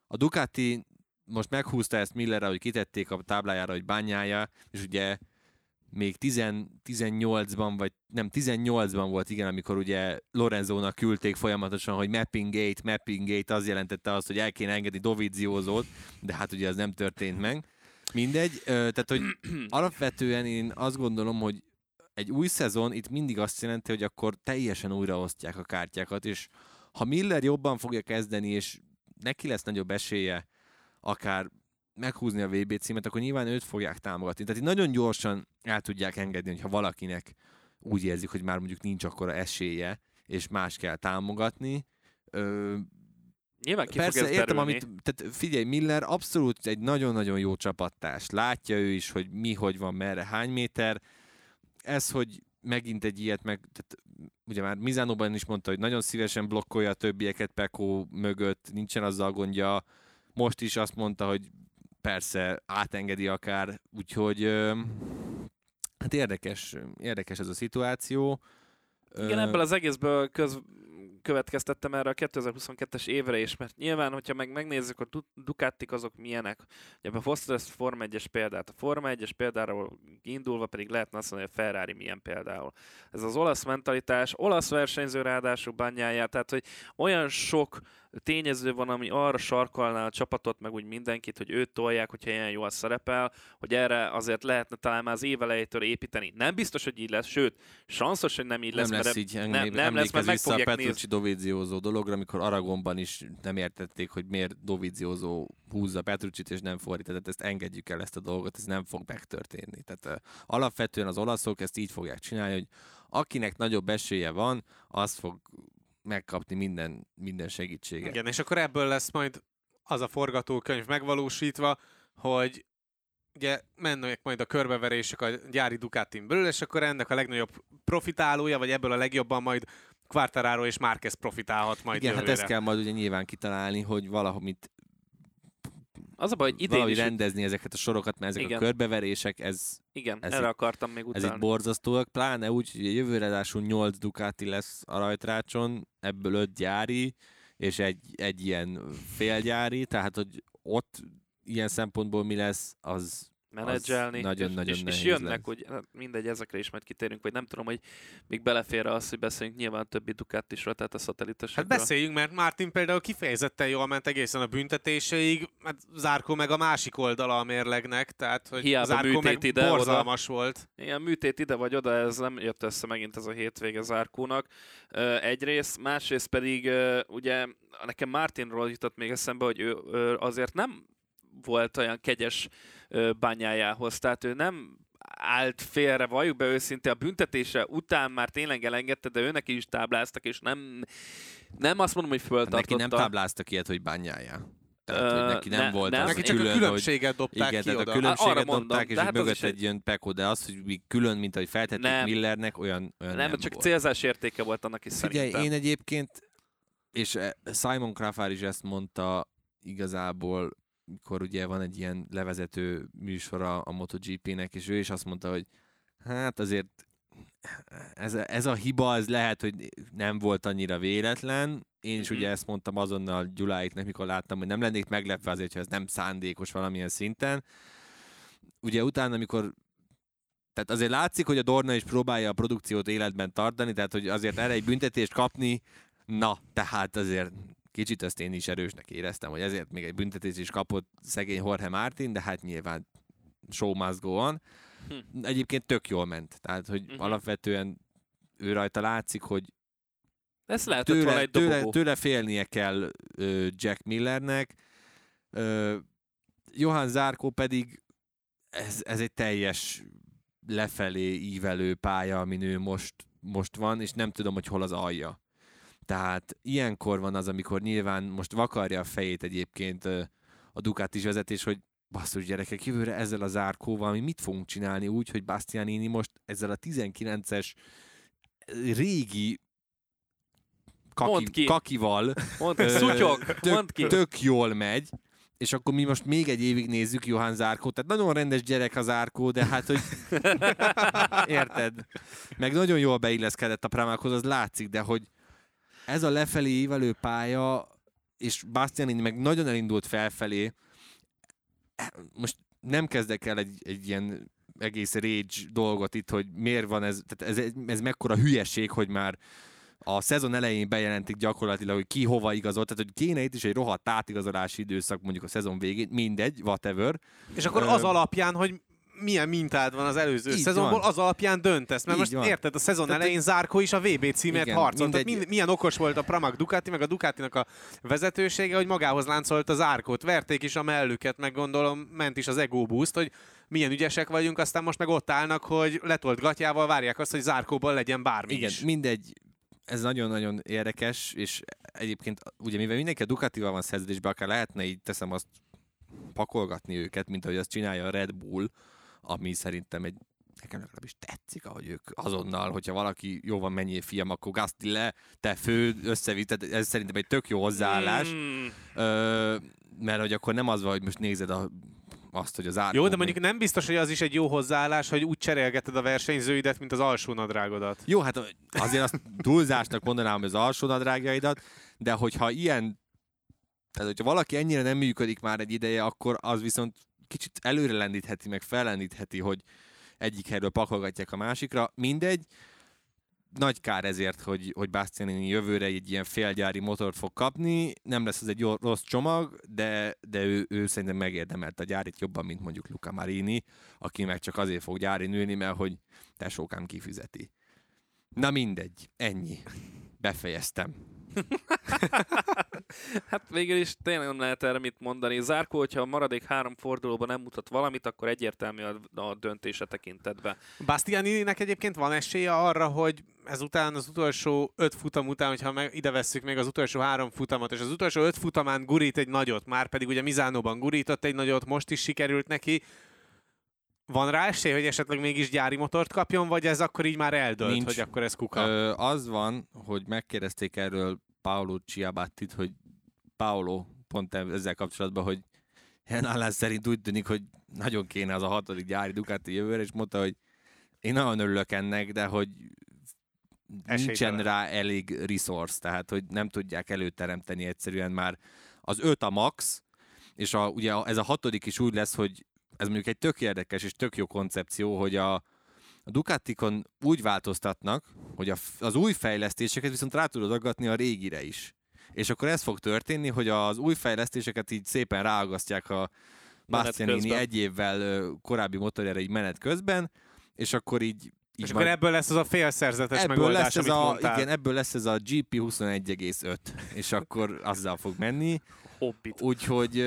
a Ducati most meghúzta ezt Millerre, hogy kitették a táblájára, hogy bányája, és ugye még 10, 18-ban, vagy nem, 18-ban volt, igen, amikor ugye Lorenzónak küldték folyamatosan, hogy mapping gate, mapping gate, az jelentette azt, hogy el kéne engedni Doviziózót, de hát ugye ez nem történt meg. Mindegy, tehát hogy alapvetően én azt gondolom, hogy egy új szezon itt mindig azt jelenti, hogy akkor teljesen újraosztják a kártyákat, és ha Miller jobban fogja kezdeni, és neki lesz nagyobb esélye akár meghúzni a VB címet, akkor nyilván őt fogják támogatni. Tehát itt nagyon gyorsan el tudják engedni, hogyha valakinek úgy érzik, hogy már mondjuk nincs akkora esélye, és más kell támogatni. Ö, Nyilván ki Persze, fog értem, amit, tehát figyelj, Miller abszolút egy nagyon-nagyon jó csapattárs. Látja ő is, hogy mi, hogy van, merre, hány méter. Ez, hogy megint egy ilyet, meg, tehát ugye már Mizánóban is mondta, hogy nagyon szívesen blokkolja a többieket Pekó mögött, nincsen azzal gondja. Most is azt mondta, hogy persze átengedi akár, úgyhogy hát érdekes, érdekes ez a szituáció. Igen, ebből az egészből köz, következtettem erre a 2022-es évre is, mert nyilván, hogyha meg megnézzük, a Ducatik azok milyenek. Ugye hoztad ezt a Forma 1-es példát. A Forma 1-es példáról indulva pedig lehetne azt mondani, hogy a Ferrari milyen például. Ez az olasz mentalitás, olasz versenyző ráadásul bányáját, tehát hogy olyan sok tényező van, ami arra sarkalná a csapatot, meg úgy mindenkit, hogy őt tolják, hogyha ilyen jól szerepel, hogy erre azért lehetne talán már az év elejétől építeni. Nem biztos, hogy így lesz, sőt, sanszos, hogy nem így lesz. Nem lesz mert így, nem, nem, lesz, mert vissza a Petrucci Doviziózó dologra, amikor Aragonban is nem értették, hogy miért Doviziózó húzza Petrucsit, és nem fordítja. Tehát ezt engedjük el ezt a dolgot, ez nem fog megtörténni. Tehát uh, alapvetően az olaszok ezt így fogják csinálni, hogy akinek nagyobb esélye van, az fog megkapni minden, minden segítséget. Igen, és akkor ebből lesz majd az a forgatókönyv megvalósítva, hogy ugye mennek majd a körbeverések a gyári Ducatin belül, és akkor ennek a legnagyobb profitálója, vagy ebből a legjobban majd Quartararo és Márquez profitálhat majd Igen, jövőre. hát ezt kell majd ugye nyilván kitalálni, hogy mit az a baj, hogy idén valahogy is rendezni ezeket a sorokat, mert ezek Igen. a körbeverések, ez... Igen, ez erre itt, akartam még utána. Ez itt borzasztóak, pláne úgy, hogy jövőre ráadásul 8 Ducati lesz a rajtrácson, ebből 5 gyári, és egy, egy ilyen félgyári, tehát hogy ott ilyen szempontból mi lesz, az menedzselni. nagyon-nagyon és, és, és jönnek, lesz. hogy mindegy, ezekre is majd kitérünk, vagy nem tudom, hogy még belefér az, hogy beszéljünk nyilván többi Ducatisról, tehát a szatellitesekről. Hát beszéljünk, mert Martin például kifejezetten jól ment egészen a büntetéseig, hát Zárkó meg a másik oldala a mérlegnek, tehát hogy Hiába Zárkó műtét meg ide, oda. borzalmas volt. Ilyen műtét ide vagy oda, ez nem jött össze megint ez a hétvége Zárkónak. Egyrészt, másrészt pedig ugye nekem Martinról jutott még eszembe, hogy ő azért nem volt olyan kegyes bányájához, tehát ő nem állt félre, valljuk be őszintén, a büntetése után már tényleg elengedte, de őnek is tábláztak, és nem, nem azt mondom, hogy Hát neki föltartotta. nem tábláztak ilyet, hogy bányája. Tehát, hogy neki nem ne- volt nem. az Neki csak külön, a különbséget dobták hogy, igen, ki tehát oda. a különbséget Arra mondom, dobták, és hát mögött egy- egy jön Peko, de az, hogy mi külön, mint ahogy feltették Nem. Millernek, olyan, olyan nem, nem csak volt. célzás értéke volt annak is Figyelj, szerintem. én egyébként, és eh, Simon Krafár is ezt mondta igazából, mikor ugye van egy ilyen levezető műsora a MotoGP-nek, és ő is azt mondta, hogy hát azért ez a, ez a hiba, ez lehet, hogy nem volt annyira véletlen. Én is Mhm. ugye ezt mondtam azonnal Gyuláiknek, mikor láttam, hogy nem lennék meglepve azért, ha ez nem szándékos valamilyen szinten. Ugye utána, amikor tehát azért látszik, hogy a Dorna is próbálja a produkciót életben tartani, tehát hogy azért erre egy büntetést kapni, na, tehát azért kicsit ezt én is erősnek éreztem, hogy ezért még egy büntetést is kapott szegény Jorge Martin, de hát nyilván show must go on. Hm. Egyébként tök jól ment, tehát hogy Mhm. alapvetően ő rajta látszik, hogy Ez volna tőle, egy tőle, dobogó. tőle félnie kell ö, Jack Millernek. Ö, Johann Zárkó pedig ez, ez egy teljes lefelé ívelő pálya, amin ő most, most van, és nem tudom, hogy hol az alja. Tehát ilyenkor van az, amikor nyilván most vakarja a fejét egyébként a Ducatis vezetés, hogy basszus gyerekek, jövőre ezzel a zárkóval mi mit fogunk csinálni úgy, hogy Bastianini most ezzel a 19-es régi Mondd kaki, ki. kakival Mondd ki, szutyog, tök, mondd ki. tök jól megy, és akkor mi most még egy évig nézzük Johann Zárkót. Tehát nagyon rendes gyerek az Zárkó, de hát, hogy érted? Meg nagyon jól beilleszkedett a Pramákhoz, az látszik, de hogy ez a lefelé ívelő pálya, és Bastianini meg nagyon elindult felfelé, most nem kezdek el egy, egy ilyen egész rage dolgot itt, hogy miért van ez, tehát ez, ez mekkora hülyeség, hogy már a szezon elején bejelentik gyakorlatilag, hogy ki hova igazolt, tehát hogy kéne itt is egy rohadt átigazolási időszak mondjuk a szezon végén, mindegy, whatever. És akkor Ö, az alapján, hogy milyen mintád van az előző Így szezonból, van. az alapján döntesz. Mert Így most van. érted, a szezon Tehát, elején Zárkó is a VB címért Igen, harcolt. Tehát mindegy- mind, milyen okos volt a Pramac Ducati, meg a Ducatinak a vezetősége, hogy magához láncolt az Árkót. Verték is a mellüket, meg gondolom ment is az ego boost, hogy milyen ügyesek vagyunk, aztán most meg ott állnak, hogy letolt gatyával várják azt, hogy Zárkóban legyen bármi Igen, is. mindegy, ez nagyon-nagyon érdekes, és egyébként ugye mivel mindenki a Ducatival van szerződésben, akár lehetne így teszem azt pakolgatni őket, mint ahogy azt csinálja a Red Bull, ami szerintem egy nekem legalábbis tetszik, ahogy ők azonnal, hogyha valaki jó van, mennyi fiam, akkor Gaszti le, te fő, összevitt, tehát ez szerintem egy tök jó hozzáállás, Mm, ö, mert hogy akkor nem az van, hogy most nézed a, azt, hogy az ár. Jó, de mondjuk nem biztos, hogy az is egy jó hozzáállás, hogy úgy cserélgeted a versenyzőidet, mint az alsó nadrágodat. Jó, hát azért azt túlzásnak mondanám, hogy az alsó nadrágjaidat, de hogyha ilyen, tehát hogyha valaki ennyire nem működik már egy ideje, akkor az viszont kicsit előre lendítheti, meg fellendítheti, hogy egyik helyről pakolgatják a másikra. Mindegy, nagy kár ezért, hogy, hogy Bastianini jövőre egy ilyen félgyári motort fog kapni. Nem lesz ez egy jó, rossz csomag, de, de ő, ő szerintem megérdemelt a gyárit jobban, mint mondjuk Luca Marini, aki meg csak azért fog gyári nőni, mert hogy tesókám kifizeti. Na mindegy, ennyi. Befejeztem. Hát végül is tényleg nem lehet erre mit mondani. Zárkó, hogyha a maradék három fordulóban nem mutat valamit, akkor egyértelmű a, a döntése tekintetben. Bastianininek egyébként van esélye arra, hogy ezután az utolsó öt futam után, hogyha meg, ide vesszük még az utolsó három futamot, és az utolsó öt futamán gurít egy nagyot, már pedig ugye Mizánóban gurított egy nagyot, most is sikerült neki. Van rá esély, hogy esetleg mégis gyári motort kapjon, vagy ez akkor így már eldölt, Nincs. hogy akkor ez kuka? Ö, az van, hogy megkérdezték erről Paolo Ciabattit, hogy Paolo pont ezzel kapcsolatban, hogy ilyen állás szerint úgy tűnik, hogy nagyon kéne az a hatodik gyári Ducati jövőre, és mondta, hogy én nagyon örülök ennek, de hogy nincsen rá elég resource, tehát hogy nem tudják előteremteni egyszerűen már az öt a max, és a, ugye ez a hatodik is úgy lesz, hogy ez mondjuk egy tök érdekes és tök jó koncepció, hogy a, a Ducatikon úgy változtatnak, hogy a, az új fejlesztéseket viszont rá tudod aggatni a régire is. És akkor ez fog történni, hogy az új fejlesztéseket így szépen ráagasztják a Bastianini egy évvel korábbi motorjára így menet közben, és akkor így, így És akkor ebből lesz az a félszerzetes ebből megoldás, lesz ez amit a, mondtál. igen, ebből lesz ez a GP 21,5, és akkor azzal fog menni. Hobbit. Úgyhogy,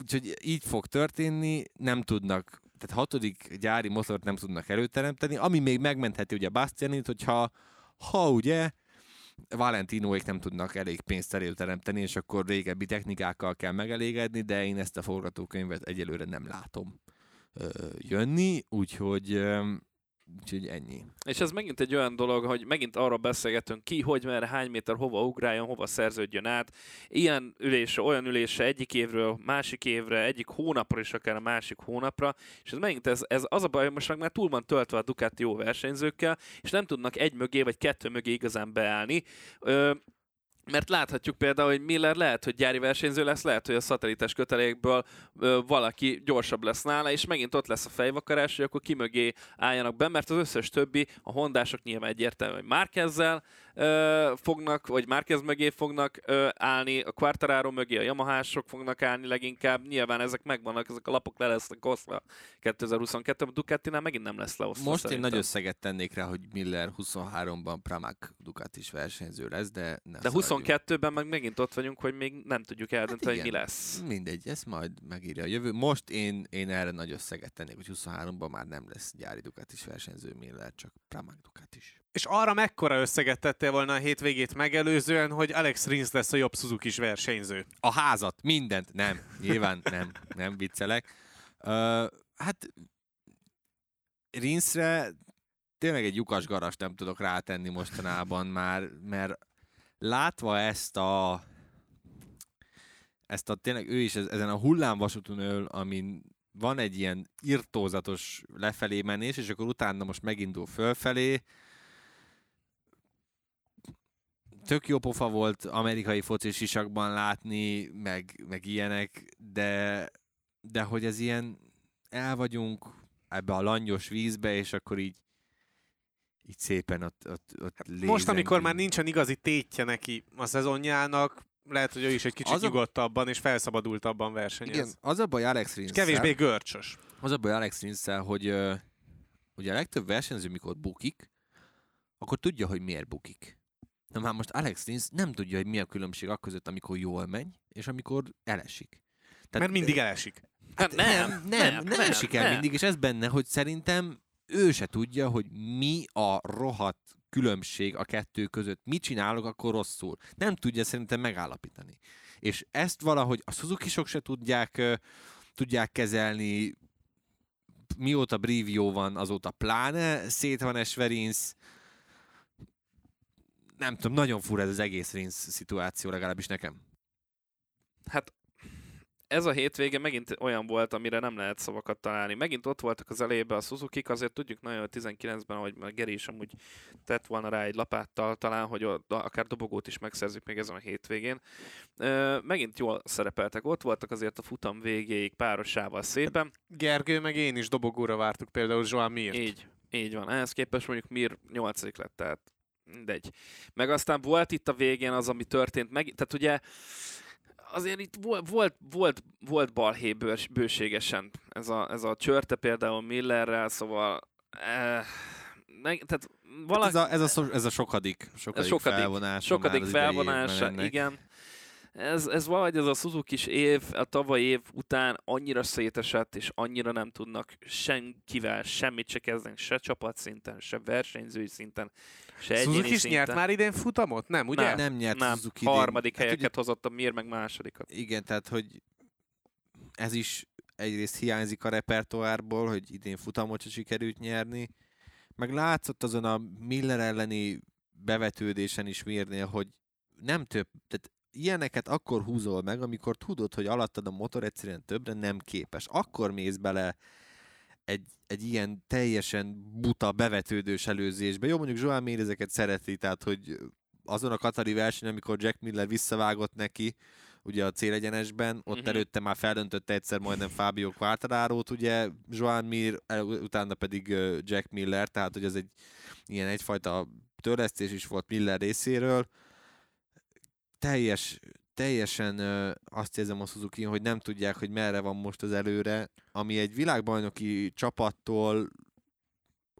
úgyhogy így fog történni, nem tudnak, tehát hatodik gyári motort nem tudnak előteremteni, ami még megmentheti ugye Bastianit, hogyha ha ugye Valentinoék nem tudnak elég pénzt előteremteni, és akkor régebbi technikákkal kell megelégedni, de én ezt a forgatókönyvet egyelőre nem látom ö, jönni, úgyhogy, ö, úgyhogy ennyi. És ez megint egy olyan dolog, hogy megint arra beszélgetünk ki, hogy merre, hány méter, hova ugráljon, hova szerződjön át. Ilyen ülése, olyan ülése egyik évről, másik évre, egyik hónapra is akár a másik hónapra. És ez megint ez, ez az a baj, hogy most meg már túl van töltve a Ducati jó versenyzőkkel, és nem tudnak egy mögé vagy kettő mögé igazán beállni. Ö, mert láthatjuk például, hogy Miller lehet, hogy gyári versenyző lesz, lehet, hogy a szatelites kötelékből ö, valaki gyorsabb lesz nála, és megint ott lesz a fejvakarás, hogy akkor ki mögé álljanak be, mert az összes többi, a hondások nyilván egyértelmű, hogy Márkezzel ö, fognak, vagy Márkez mögé fognak ö, állni, a Quartararo mögé a Yamahások fognak állni leginkább, nyilván ezek megvannak, ezek a lapok le lesznek osztva 2022-ben, a Ducatinál megint nem lesz leosztva Most én szerintem. nagy összeget tennék rá, hogy Miller 23-ban Pramac Ducatis versenyző lesz, de ne De szaladjunk. 22-ben meg megint ott vagyunk, hogy még nem tudjuk eldönteni, hogy mi lesz. Mindegy, ezt majd megírja a jövő. Most én, én erre nagy összeget tennék, hogy 23-ban már nem lesz gyári Ducatis versenyző Miller, csak Pramac Ducatis. És arra mekkora összeget tettél volna a hétvégét megelőzően, hogy Alex Rins lesz a jobb suzuki versenyző? A házat, mindent, nem, nyilván nem, nem viccelek. Uh, hát Rinszre tényleg egy lyukas garast nem tudok rátenni mostanában már, mert látva ezt a ezt a tényleg ő is ez- ezen a hullámvasúton öl, amin van egy ilyen irtózatos lefelé menés, és akkor utána most megindul fölfelé. Tök jó pofa volt amerikai focis sisakban látni, meg, meg ilyenek, de, de hogy ez ilyen el vagyunk ebbe a langyos vízbe, és akkor így így szépen ott, ott, ott Most, amikor már nincsen igazi tétje neki a szezonjának, lehet, hogy ő is egy kicsit Az a- nyugodtabban és felszabadultabban versenyez. Igen, az a baj Alex És rins kevésbé görcsös. Az a baj Alex rins hogy ö, ugye a legtöbb versenyző, mikor bukik, akkor tudja, hogy miért bukik. Na már most Alex Rins nem tudja, hogy mi a különbség a között, amikor jól megy, és amikor elesik. Mert mindig elesik. Hát nem, nem, nem, nem esik el mindig, és ez benne, hogy szerintem ő se tudja, hogy mi a rohadt különbség a kettő között. Mit csinálok akkor rosszul? Nem tudja szerintem megállapítani. És ezt valahogy a suzuki se tudják, tudják kezelni, mióta Brivio van, azóta pláne szét van esve Rins. Nem tudom, nagyon fura ez az egész Rins szituáció, legalábbis nekem. Hát ez a hétvége megint olyan volt, amire nem lehet szavakat találni. Megint ott voltak az elejében a suzuki azért tudjuk nagyon, hogy 19-ben, ahogy már Geri is amúgy tett volna rá egy lapáttal talán, hogy akár dobogót is megszerzik még ezen a hétvégén. Megint jól szerepeltek, ott voltak azért a futam végéig párosával szépen. Gergő meg én is dobogóra vártuk például Joan Mirt. Így, így van. Ehhez képest mondjuk Mir 8 lett, tehát mindegy. Meg aztán volt itt a végén az, ami történt meg, tehát ugye azért itt volt, volt, volt, volt balhé bős- bőségesen ez a, ez a csörte például Millerrel, szóval eh, meg, tehát valaki, Ez a, ez a, szо- ez a sokadik, sokadik, sokadik- felvonás. sokadik felvonása, igen. Ez, ez valahogy ez a suzuki év, a tavalyi év után annyira szétesett, és annyira nem tudnak senkivel semmit se kezdeni, se csapatszinten, se versenyzői szinten, se Suzuki is nyert már idén futamot? Nem, ugye? Nem, nem nyert nem, Suzuki idén. harmadik Hát helyeket hozott a Mir, meg másodikat. Ugye, igen, tehát hogy ez is egyrészt hiányzik a repertoárból, hogy idén futamot se sikerült nyerni, meg látszott azon a Miller elleni bevetődésen is Mirnél, hogy nem több, tehát ilyeneket akkor húzol meg, amikor tudod, hogy alattad a motor egyszerűen többre nem képes. Akkor mész bele egy, egy ilyen teljesen buta, bevetődős előzésbe. Jó, mondjuk Joan Mir ezeket szereti, tehát hogy azon a Katari versenyen, amikor Jack Miller visszavágott neki, ugye a célegyenesben, ott uh-huh. előtte már feldöntötte egyszer majdnem Fábio Quartararo-t, ugye Joan Mir, utána pedig Jack Miller, tehát hogy ez egy ilyen egyfajta törlesztés is volt Miller részéről. Teljes, teljesen ö, azt érzem a suzuki hogy nem tudják, hogy merre van most az előre, ami egy világbajnoki csapattól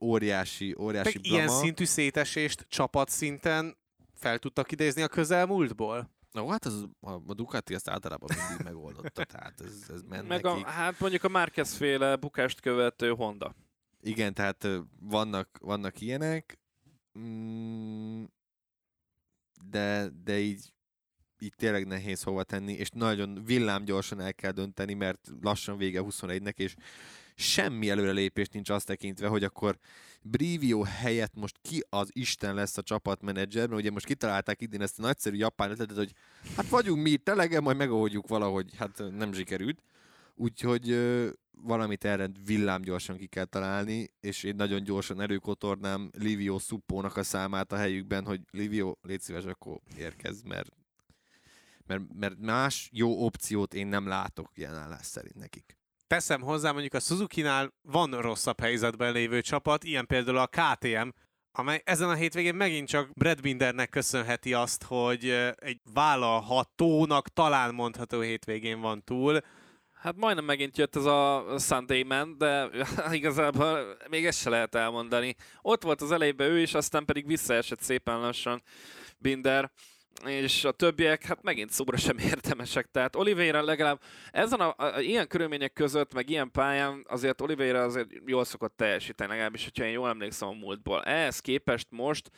óriási, óriási Meg ilyen blama. szintű szétesést csapatszinten fel tudtak idézni a közelmúltból? Na, hát az, a, a Ducati ezt általában mindig megoldotta, tehát ez, ez ment Meg a, nekik. hát mondjuk a Márquez féle bukást követő Honda. Igen, tehát vannak, vannak ilyenek, mm, de, de így, így tényleg nehéz hova tenni, és nagyon villámgyorsan el kell dönteni, mert lassan vége 21-nek, és semmi előrelépés nincs azt tekintve, hogy akkor Brivio helyett most ki az Isten lesz a csapatmenedzser, mert ugye most kitalálták idén ezt a nagyszerű japán ötletet, hogy hát vagyunk mi itt elege, majd megoldjuk valahogy, hát nem sikerült. Úgyhogy ö, valamit erre villámgyorsan ki kell találni, és én nagyon gyorsan előkotornám Livio Suppónak a számát a helyükben, hogy Livio, légy szíves, akkor érkezz, mert, mert, mert más jó opciót én nem látok ilyen állás szerint nekik. Teszem hozzá, mondjuk a Suzuki-nál van rosszabb helyzetben lévő csapat, ilyen például a KTM, amely ezen a hétvégén megint csak Brad Bindernek köszönheti azt, hogy egy vállalhatónak talán mondható hétvégén van túl. Hát majdnem megint jött ez a Sunday Man, de igazából még ezt se lehet elmondani. Ott volt az elejében ő is, aztán pedig visszaesett szépen lassan Binder, és a többiek hát megint szóra sem érdemesek. Tehát Oliveira legalább ezen a, a, a ilyen körülmények között, meg ilyen pályán azért Oliveira azért jól szokott teljesíteni, legalábbis, hogyha én jól emlékszem a múltból. Ehhez képest most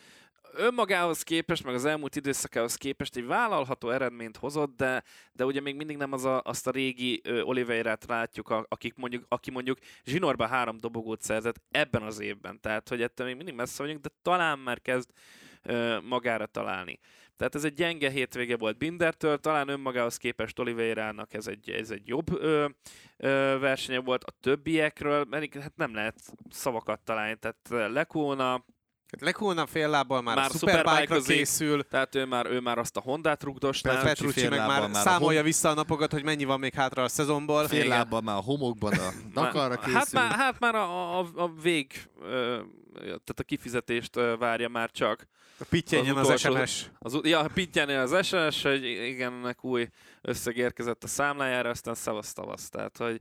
önmagához képest, meg az elmúlt időszakához képest egy vállalható eredményt hozott, de, de ugye még mindig nem az a, azt a régi ö, Oliveirát látjuk, a, akik mondjuk, aki mondjuk zsinórba három dobogót szerzett ebben az évben. Tehát, hogy ettől még mindig messze vagyunk, de talán már kezd magára találni. Tehát ez egy gyenge hétvége volt Bindertől, talán önmagához képest Oliveirának ez egy, ez egy jobb ö, ö, versenye volt a többiekről, mert hát nem lehet szavakat találni. Tehát Lekóna, Hát Lekulna fél lábbal már, Már a Superbike-ra Superbike-ozik. készül, tehát ő már, ő már azt a Hondát rugdosná. Petrucci meg már már a számolja hom- vissza a napokat, hogy mennyi van még hátra a szezonból. Fél lábbal már a homokban a Dakarra készül. Hát már, hát már a, a, a vég, ö, tehát a kifizetést ö, várja már csak. Pittyenjen az az, utolsó- SMS. Az, ja, Pittyenél az SMS, hogy igen, ennek új összeg érkezett a számlájára, aztán szavasz tavasz. Tehát, hogy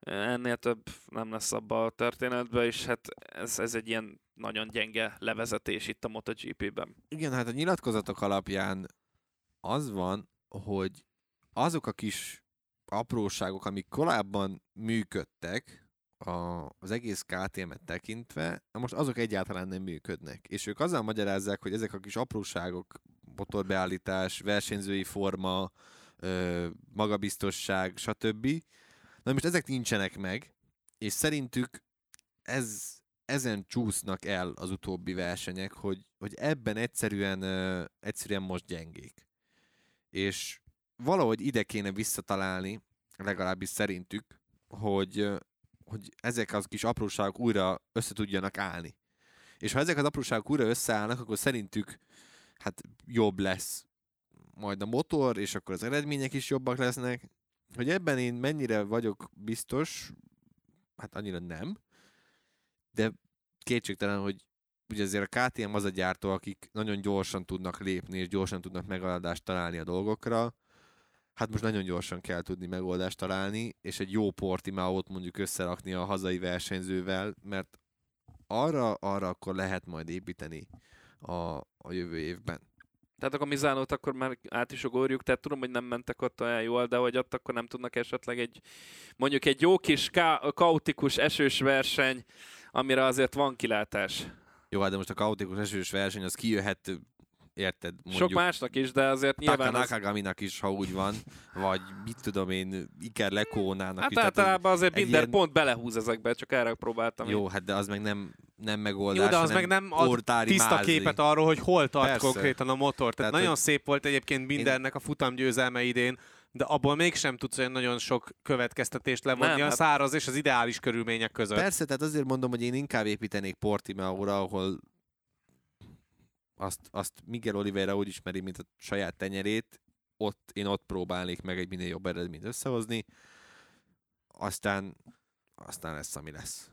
ennél több nem lesz abba a történetben, és hát ez, ez egy ilyen nagyon gyenge levezetés itt a MotoGP-ben. Igen, hát a nyilatkozatok alapján az van, hogy azok a kis apróságok, amik korábban működtek, a, az egész KTM-et tekintve, na most azok egyáltalán nem működnek. És ők azzal magyarázzák, hogy ezek a kis apróságok, motorbeállítás, versenyzői forma, ö, magabiztosság, stb. Na most ezek nincsenek meg, és szerintük ez, ezen csúsznak el az utóbbi versenyek, hogy, hogy ebben egyszerűen, ö, egyszerűen most gyengék. És valahogy ide kéne visszatalálni, legalábbis szerintük, hogy, hogy ezek az kis apróságok újra össze tudjanak állni. És ha ezek az apróságok újra összeállnak, akkor szerintük hát jobb lesz majd a motor, és akkor az eredmények is jobbak lesznek. Hogy ebben én mennyire vagyok biztos, hát annyira nem, de kétségtelen, hogy ugye azért a KTM az a gyártó, akik nagyon gyorsan tudnak lépni, és gyorsan tudnak megoldást találni a dolgokra. Hát most nagyon gyorsan kell tudni megoldást találni, és egy jó Portimaót mondjuk összerakni a hazai versenyzővel, mert arra, arra akkor lehet majd építeni a, a jövő évben. Tehát akkor Mizánót akkor már át is ugorjuk, tehát tudom, hogy nem mentek ott olyan jól, de hogy ott akkor nem tudnak esetleg egy, mondjuk egy jó kis ká- kaotikus esős verseny, amire azért van kilátás. Jó, hát de most a kaotikus esős verseny, az kijöhet, érted, mondjuk Sok másnak is, de azért Taka nyilván az, Nakagaminak is, ha úgy van, vagy mit tudom én, Iker Lekónának Hát is. általában azért minden ilyen- pont belehúz ezekbe, csak erre próbáltam. Jó, hát de az meg nem, nem megoldás, Jó, de az meg nem ad tiszta mázli. képet arról, hogy hol tart Persze. konkrétan a motor. Tehát, Tehát, nagyon hogy- szép volt egyébként Bindernek a futamgyőzelme idén, de abból mégsem tudsz olyan nagyon sok következtetést levonni Nem, a hát- száraz és az ideális körülmények között. Persze, tehát azért mondom, hogy én inkább építenék Portimaóra, ahol azt, azt Miguel Oliveira úgy ismeri, mint a saját tenyerét, ott, én ott próbálnék meg egy minél jobb eredményt összehozni. Aztán, aztán lesz, ami lesz.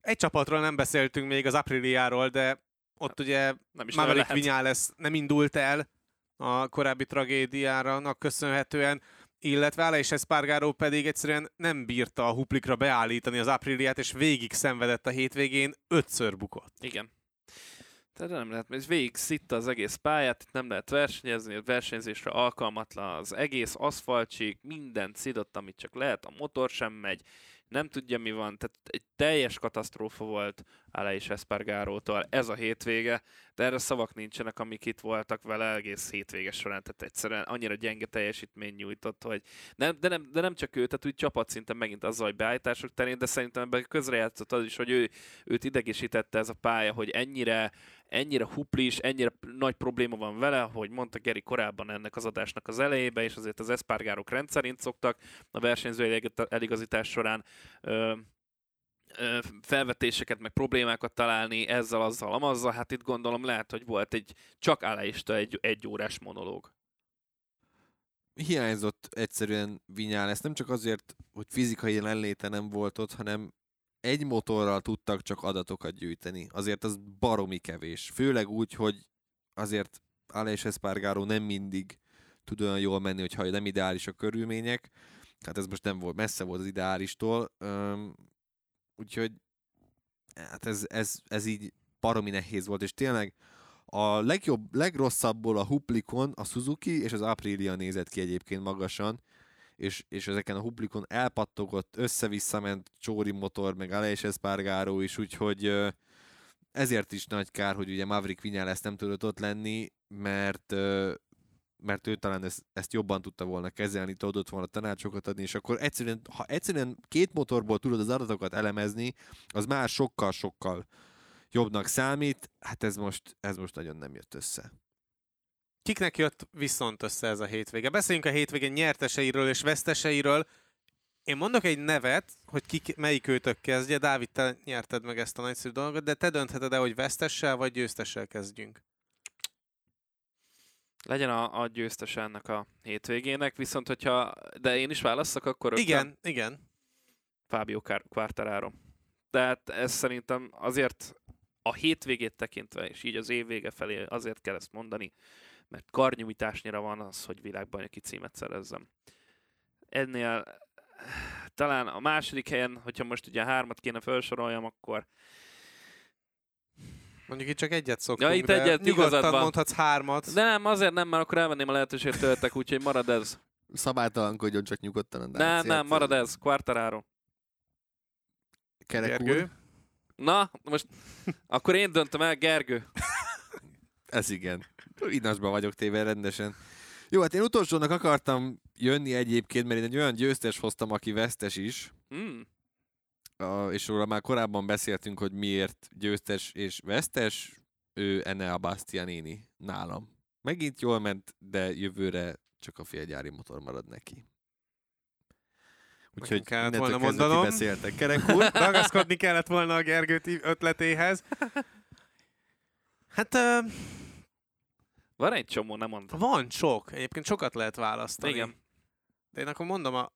Egy csapatról nem beszéltünk még az Apriliáról, de ott ugye Nem is Maverick. Viñales nem indult el a korábbi tragédiára köszönhetően, illetve és Espargaró pedig egyszerűen nem bírta a huplikra beállítani az Apriliát, és végig szenvedett a hétvégén, ötször bukott. Igen. Tehát nem lehet, ez végig szitta az egész pályát, itt nem lehet versenyezni, a versenyzésre alkalmatlan az egész aszfaltsík, minden szidott, amit csak lehet, a motor sem megy, nem tudja mi van, tehát egy teljes katasztrófa volt Ale és Espargarótól ez a hétvége, de erre szavak nincsenek, amik itt voltak vele egész hétvége során, tehát egyszerűen annyira gyenge teljesítmény nyújtott, hogy nem, de, nem, de nem csak ő, tehát úgy csapatszinten megint azzal, hogy beállítások terén, de szerintem ebben közrejátszott az is, hogy ő, őt idegesítette ez a pálya, hogy ennyire, ennyire huplis, ennyire nagy probléma van vele, hogy mondta Geri korábban ennek az adásnak az elejébe, és azért az eszpárgárok rendszerint szoktak a versenyző elig- eligazítás során ö, felvetéseket, meg problémákat találni ezzel, azzal, amazzal. Hát itt gondolom lehet, hogy volt egy csak állaista egy, egy órás monológ. hiányzott egyszerűen Vinyál, nem csak azért, hogy fizikai jelenléte nem volt ott, hanem egy motorral tudtak csak adatokat gyűjteni. Azért az baromi kevés. Főleg úgy, hogy azért Ale és Espargaró nem mindig tud olyan jól menni, hogyha nem ideális a körülmények. Hát ez most nem volt, messze volt az ideálistól. Úgyhogy hát ez, ez, ez így baromi nehéz volt, és tényleg a legjobb, legrosszabbból a Huplikon a Suzuki és az Aprilia nézett ki egyébként magasan, és, és ezeken a Huplikon elpattogott, össze-vissza ment Csóri motor, meg Aleix Espargaró is, úgyhogy ezért is nagy kár, hogy ugye Maverick Viñales nem tudott ott lenni, mert mert ő talán ezt, ezt jobban tudta volna kezelni, tudott volna tanácsokat adni, és akkor egyszerűen, ha egyszerűen két motorból tudod az adatokat elemezni, az már sokkal-sokkal jobbnak számít, hát ez most, ez most nagyon nem jött össze. Kiknek jött viszont össze ez a hétvége? Beszéljünk a hétvége nyerteseiről és veszteseiről. Én mondok egy nevet, hogy ki, melyik őtök kezdje. Dávid, te nyerted meg ezt a nagyszerű dolgot, de te döntheted el, hogy vesztessel vagy győztessel kezdjünk. Legyen a, a győztes ennek a hétvégének, viszont hogyha, de én is válasszak, akkor Igen, igen. Fábio Quartararo. Tehát ez szerintem azért a hétvégét tekintve, és így az év vége felé azért kell ezt mondani, mert karnyújtásnyira van az, hogy világbajnoki címet szerezzem. Ennél talán a második helyen, hogyha most ugye hármat kéne felsoroljam, akkor Mondjuk itt csak egyet szoktunk, Ja, itt de egyet, nyugodtan van. mondhatsz hármat. de nem, azért nem, mert akkor elvenném a lehetőséget tőletek, úgyhogy marad ez. Szabálytalankodjon csak nyugodtan a Nem, Dacia-t. nem, marad ez. Quartararo. Kerek Gergő? úr. Na, most akkor én döntöm el, Gergő. Ez igen. Inasban vagyok téve rendesen. Jó, hát én utolsónak akartam jönni egyébként, mert én egy olyan győztes hoztam, aki vesztes is, Hmm. És róla már korábban beszéltünk, hogy miért győztes és vesztes, ő Enea Bastianini nálam. Megint jól ment, de jövőre csak a félgyári motor marad neki. Úgyhogy kellett volna mondanom. beszéltek. Kerek úr, Ragaszkodni kellett volna a Gergő ti- ötletéhez. Hát ö, Van egy csomó, nem mondtam. van sok. Egyébként sokat lehet választani. Igen. De én akkor mondom a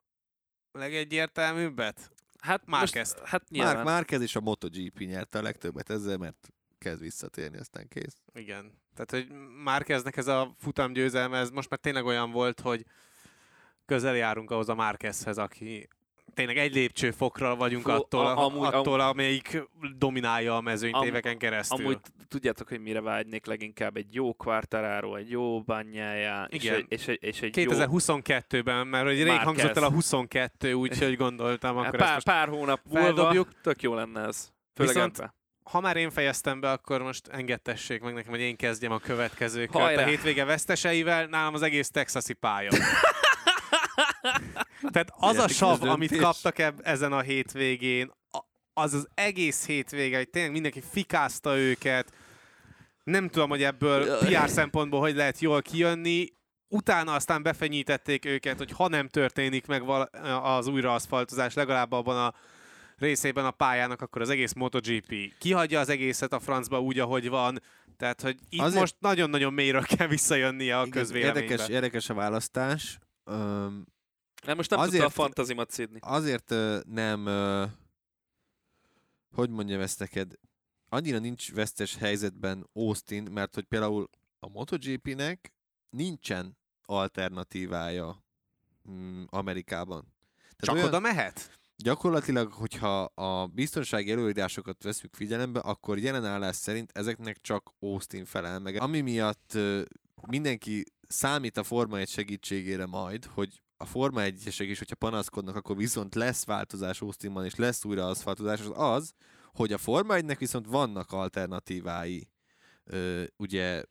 legegyértelműbbet. Hát Márquez. most, hát nyilván. Mark Márquez és a MotoGP nyerte a legtöbbet ezzel, mert kezd visszatérni, aztán kész. Igen. Tehát, hogy már kezdnek ez a futam győzelme, ez most már tényleg olyan volt, hogy közel járunk ahhoz a Márquezhez, aki tényleg egy lépcsőfokra vagyunk Fú, attól, a- amúgy- attól amelyik dominálja a mezőnyt Am- éveken keresztül. Amúgy tudjátok, hogy mire vágynék leginkább? Egy jó Quartararo, egy jó banyája, és Igen. egy, és egy, és egy jó... 2022-ben, mert hogy rég Márquez. hangzott el a 22, úgyhogy gondoltam, Hát akkor pár, ezt pár hónap múlva tök jó lenne ez. Főleg Viszont- ebbe. ha már én fejeztem be, akkor most engedtessék meg nekem, hogy én kezdjem a következő kört. A hétvége veszteseivel, nálam az egész texasi pálya. Tehát az a sav, amit kaptak eb- ezen a hétvégén, az az egész hétvége, hogy tényleg mindenki fikázta őket. Nem tudom, hogy ebből PR szempontból hogy lehet jól kijönni. Utána aztán befenyítették őket, hogy ha nem történik meg az újraaszfaltozás legalább abban a részében a pályának, akkor az egész MotoGP kihagyja az egészet a francba úgy, ahogy van. Tehát, hogy itt Azért- most nagyon-nagyon mélyről kell visszajönnie a közvéleménybe. Érdekes, érdekes a választás. Öm, Nem, most nem Azért- tudta a fantazimat szídni. azért nem, hogy mondjam ezt neked, annyira nincs vesztes helyzetben Austin, mert hogy például a MotoGP-nek nincsen alternatívája mm, Amerikában. Csak olyan- oda mehet? Gyakorlatilag, hogyha a biztonsági előírásokat veszük figyelembe, akkor jelen állás szerint ezeknek csak Austin felel meg. Ami miatt mindenki számít a Forma 1 segítségére majd, hogy a Forma 1-esek is, hogyha panaszkodnak, akkor viszont lesz változás Austinban, és lesz újra aszfaltozás, az az, hogy a Forma 1-nek viszont vannak alternatívái. Ugye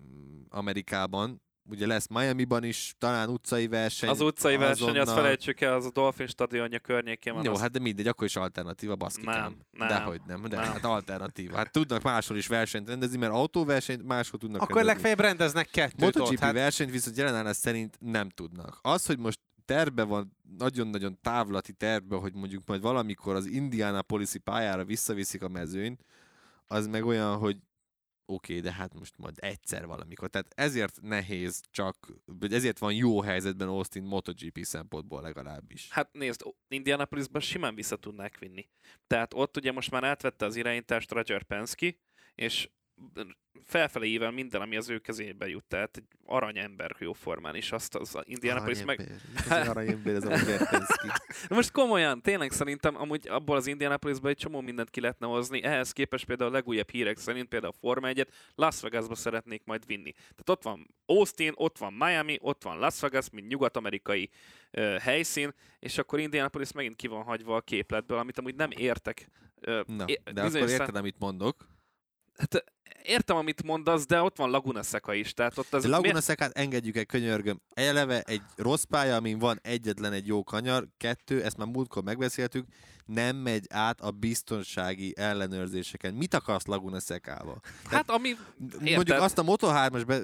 mm, Amerikában, ugye lesz Miami-ban is talán utcai verseny. Az utcai verseny, azt azonnal. felejtsük el, az a Dolphin stadionja környékén van. Jó, az... hát de mindegy, akkor is alternatíva, baszkikám. Nem, nem, Dehogy nem, de nem. hát alternatíva. Hát tudnak máshol is versenyt rendezni, mert autóversenyt máshol tudnak Akkor rendezni. legfeljebb rendeznek kettőt MotoGP ott. Hát versenyt viszont jelenállás szerint nem tudnak. Az, hogy most terve van, nagyon-nagyon távlati terve, hogy mondjuk majd valamikor az Indianapolis-i pályára visszaviszik a mezőnyt, az meg olyan, hogy oké, okay, de hát most majd egyszer valamikor. Tehát ezért nehéz csak, ezért van jó helyzetben Austin MotoGP szempontból legalábbis. Hát nézd, Indianapolisban simán vissza tudnák vinni. Tehát ott ugye most már átvette az irányítást Roger Penske, és felfelé ível minden, ami az ő kezébe jut. Tehát egy aranyember jó formán is. Azt az Indianapolis meg... Aranyember. Ez a most komolyan, tényleg szerintem amúgy abból az Indianapolisból egy csomó mindent ki lehetne hozni. Ehhez képest például a legújabb hírek szerint például a Forma 1-et Las Vegasba szeretnék majd vinni. Tehát ott van Austin, ott van Miami, ott van Las Vegas, mint nyugat-amerikai ö, helyszín, és akkor Indianapolis megint ki van hagyva a képletből, amit amúgy nem értek. Ö, Na, é- de akkor érted, amit mondok. Hát, értem, amit mondasz, de ott van Laguna Seca is. Tehát ott az Laguna miért- Secát engedjük el, könyörgöm. Eleve egy rossz pálya, amin van egyetlen egy jó kanyar, kettő, ezt már múltkor megbeszéltük, nem megy át a biztonsági ellenőrzéseken. Mit akarsz Laguna Secába? Hát ami... Mondjuk azt a Moto3-as be,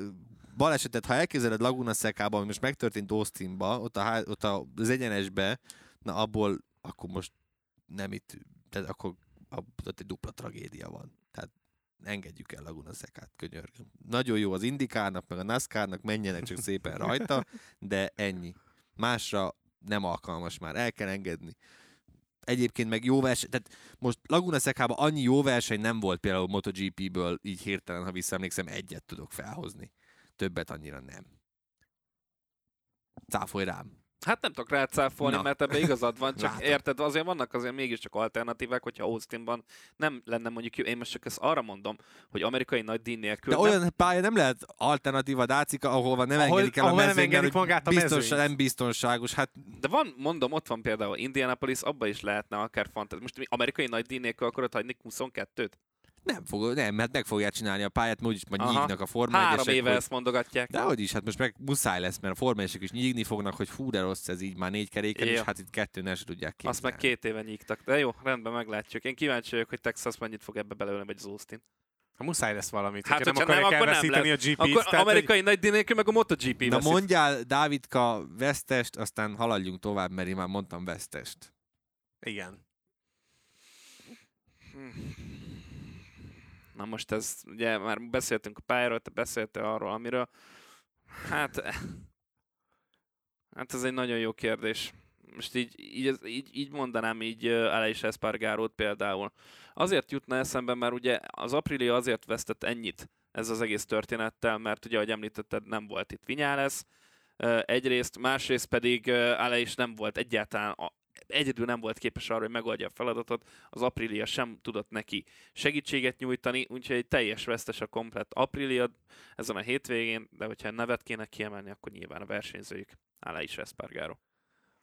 balesetet, ha elképzeled Laguna Secába, ami most megtörtént Austinba, ott, a, ott a, az egyenesbe, na abból akkor most nem itt, tehát akkor ab- ott egy dupla tragédia van. Tehát engedjük el Laguna Secát, könyörgöm. Nagyon jó az Indikának, meg a NASCAR-nak, menjenek csak szépen rajta, de ennyi. Másra nem alkalmas már, el kell engedni. Egyébként meg jó verseny, tehát most Laguna Secában annyi jó verseny nem volt például MotoGP-ből, így hirtelen, ha visszaemlékszem, egyet tudok felhozni. Többet annyira nem. Cáfolj rám. Hát nem tudok rácáfolni, Na. mert ebben igazad van, csak Látom. érted, azért vannak azért mégiscsak alternatívák, hogyha Austinban nem lenne mondjuk jó. Én most csak ezt arra mondom, hogy amerikai nagy díj nélkül De nem, olyan pálya nem lehet alternatíva Dácika, ahol nem Ahol- engedik el a ahol nem engedik magát a biztos, mezőnyt. nem biztonságos. Hát de van, mondom, ott van például Indianapolis, abba is lehetne akár fantáz. Most amerikai nagy díj nélkül akarod hagyni 22-t? Nem, fog, nem, mert meg fogják csinálni a pályát, mert úgyis majd Aha. nyígnak a Forma Három 1-esek, éve hogy- ezt mondogatják. De hogy is, hát most meg muszáj lesz, mert a Forma 1 is nyígni fognak, hogy fú, de rossz ez így már négy keréken, Ja. és hát itt kettőn el tudják képzelni. Azt meg két éve nyígtak. De jó, rendben meglátjuk. Én kíváncsi vagyok, hogy Texas mennyit fog ebbe belőle, vagy az Austin. Ha muszáj lesz valamit, Hát, hát, nem nem, akarják akkor nem elveszíteni a lesz. GP-t. Akkor tehát, amerikai nagy díj nélkül meg a MotoGP Na veszít. mondjál, Dávidka, vesztest, aztán haladjunk tovább, mert én már mondtam vesztest. Hogy... Igen. Na most ez, ugye már beszéltünk a pályáról, te beszéltél arról, amiről. Hát, hát ez egy nagyon jó kérdés. Most így, így, így, így mondanám így Aleix Espargarót például. Azért jutna eszembe, mert ugye az Aprilia azért vesztett ennyit ez az egész történettel, mert ugye, ahogy említetted, nem volt itt Vinyales, uh, egyrészt, másrészt pedig Aleix nem volt egyáltalán, egyedül nem volt képes arra, hogy megoldja a feladatot, az Aprilia sem tudott neki segítséget nyújtani, úgyhogy egy teljes vesztes a komplett Aprilia ezen a hétvégén, de hogyha nevet kéne kiemelni, akkor nyilván a versenyzőjük Aleix Espargaro.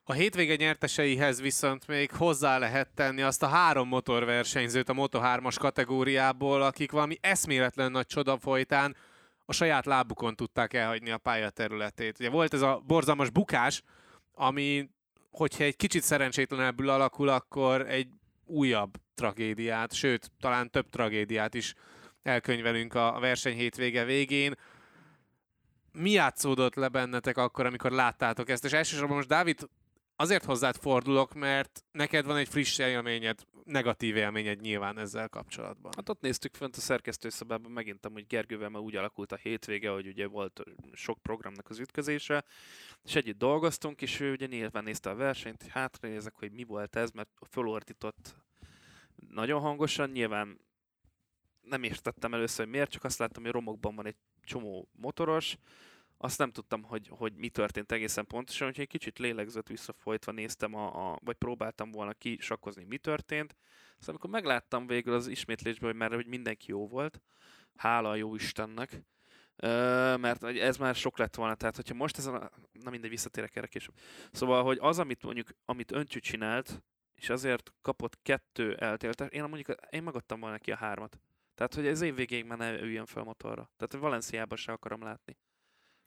A hétvége nyerteseihez viszont még hozzá lehet tenni azt a három motorversenyzőt a Moto3-as kategóriából, akik valami eszméletlen nagy csoda folytán a saját lábukon tudták elhagyni a pályaterületét. Ugye volt ez a borzalmas bukás, ami, hogyha egy kicsit szerencsétlenebbül alakul, akkor egy újabb tragédiát, sőt, talán több tragédiát is elkönyvelünk a verseny hétvége végén. Mi játszódott le bennetek akkor, amikor láttátok ezt? És elsősorban most Dávid azért hozzád fordulok, mert neked van egy friss élményed, negatív élményed nyilván ezzel kapcsolatban. Hát ott néztük fönt a szerkesztőszobában, megint amúgy Gergővel már úgy alakult a hétvége, hogy ugye volt sok programnak az ütközése, és együtt dolgoztunk, és ő ugye nyilván nézte a versenyt, hogy hátra nézek, hogy mi volt ez, mert fölordított nagyon hangosan, nyilván nem értettem először, hogy miért, csak azt láttam, hogy romokban van egy csomó motoros, azt nem tudtam, hogy, hogy mi történt egészen pontosan, hogy egy kicsit lélegzett visszafolytva néztem, a, a, vagy próbáltam volna kisakkozni, mi történt. Szóval amikor megláttam végül az ismétlésben, hogy már hogy mindenki jó volt, hála a jó Istennek, Ö, mert ez már sok lett volna, tehát hogyha most ez a... Na mindegy, visszatérek erre később. Szóval, hogy az, amit mondjuk, amit Öncsű csinált, és azért kapott kettő eltéltet, én mondjuk, én megadtam volna neki a hármat. Tehát, hogy ez év végéig már ne üljön fel motorra. Tehát Valenciába se akarom látni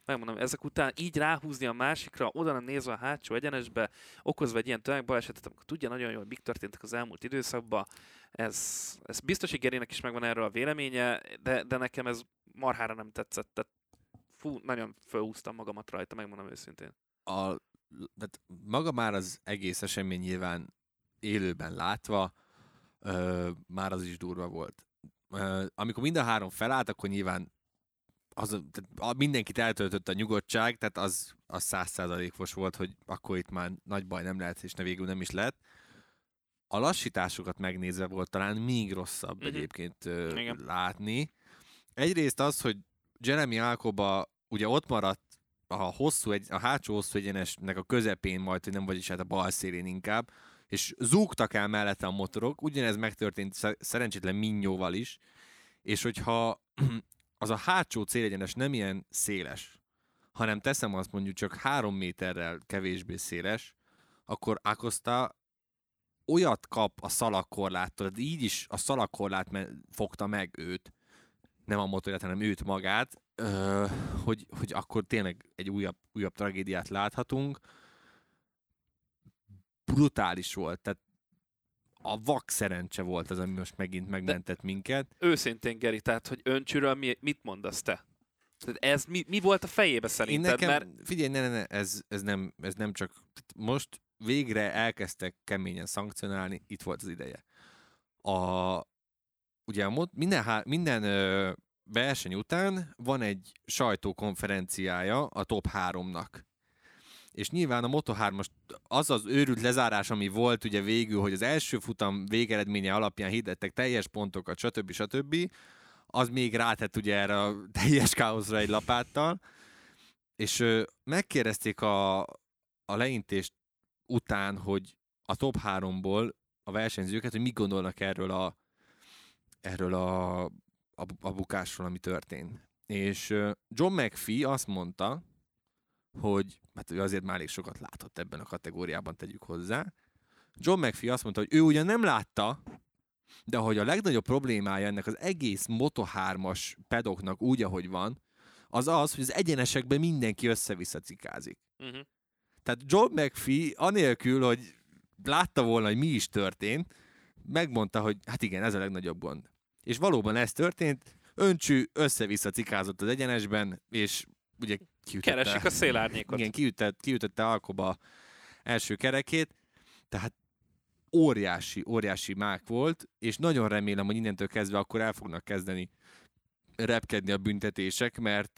megmondom, ezek után így ráhúzni a másikra, oda nem nézve a hátsó egyenesbe, okozva egy ilyen tömegbalesetet, amikor tudja nagyon jól, hogy mik történtek az elmúlt időszakban, ez, ez biztos, hogy Gerének is megvan erről a véleménye, de, de nekem ez marhára nem tetszett, tehát fú, nagyon felhúztam magamat rajta, megmondom őszintén. A, tehát maga már az egész esemény nyilván élőben látva, ö, már az is durva volt. Ö, amikor mind a három felállt, akkor nyilván az, tehát mindenkit eltöltött a nyugodtság, tehát az, az százszázalékos volt, hogy akkor itt már nagy baj nem lehet, és ne végül nem is lett. A lassításokat megnézve volt talán még rosszabb uh-huh. egyébként uh, látni. Egyrészt az, hogy Jeremy Alcoba ugye ott maradt a, hosszú, egy, a hátsó hosszú egyenesnek a közepén majd, hogy nem vagyis hát a bal szélén inkább, és zúgtak el mellette a motorok, ugyanez megtörtént szerencsétlen Minyóval is, és hogyha az a hátsó célegyenes nem ilyen széles, hanem teszem azt mondjuk csak három méterrel kevésbé széles, akkor Akosta olyat kap a szalakkorláttól, de így is a szalakkorlát fogta meg őt, nem a motorját, hanem őt magát, hogy, hogy akkor tényleg egy újabb, újabb tragédiát láthatunk. Brutális volt, tehát a vak szerencse volt az, ami most megint megmentett De minket. Őszintén, Geri, tehát, hogy öncsűről mi, mit mondasz te? Tehát ez mi, mi volt a fejébe szerinted? Én nekem, mert... Figyelj, ne, ne, ne, ez, ez, nem, ez nem csak... Most végre elkezdtek keményen szankcionálni, itt volt az ideje. A, ugye a, minden, minden ö, verseny után van egy sajtókonferenciája a top 3-nak és nyilván a Moto3-as az az őrült lezárás, ami volt ugye végül, hogy az első futam végeredménye alapján hirdettek teljes pontokat, stb. stb. Az még rátett ugye erre a teljes káoszra egy lapáttal, és megkérdezték a, a leintést után, hogy a top 3-ból a versenyzőket, hogy mit gondolnak erről a, erről a, a, a bukásról, ami történt. És John McPhee azt mondta, hogy hát ő azért már elég sokat látott ebben a kategóriában, tegyük hozzá. John McPhee azt mondta, hogy ő ugyan nem látta, de hogy a legnagyobb problémája ennek az egész Moto3-as pedoknak úgy, ahogy van, az az, hogy az egyenesekben mindenki össze-vissza cikázik. Uh-huh. Tehát John McPhee anélkül, hogy látta volna, hogy mi is történt, megmondta, hogy hát igen, ez a legnagyobb gond. És valóban ez történt, Öncsű össze-vissza cikázott az egyenesben, és ugye kiütette, Keresik a szélárnyékot. Igen, kiütette, kiütette Alkoba első kerekét, tehát óriási, óriási mák volt, és nagyon remélem, hogy innentől kezdve akkor el fognak kezdeni repkedni a büntetések, mert,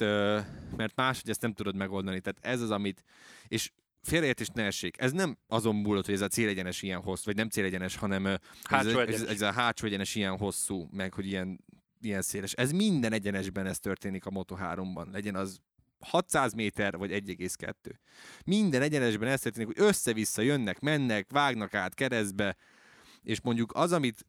mert máshogy ezt nem tudod megoldani. Tehát ez az, amit... És félreértés ne essék. Ez nem azon múlott, hogy ez a célegyenes ilyen hosszú, vagy nem célegyenes, hanem ez, ez, ez, a hátsó egyenes ilyen hosszú, meg hogy ilyen, ilyen széles. Ez minden egyenesben ez történik a Moto3-ban. Legyen az 600 méter vagy 1,2. Minden egyenesben ezt történik, hogy össze-vissza jönnek, mennek, vágnak át keresztbe, és mondjuk az, amit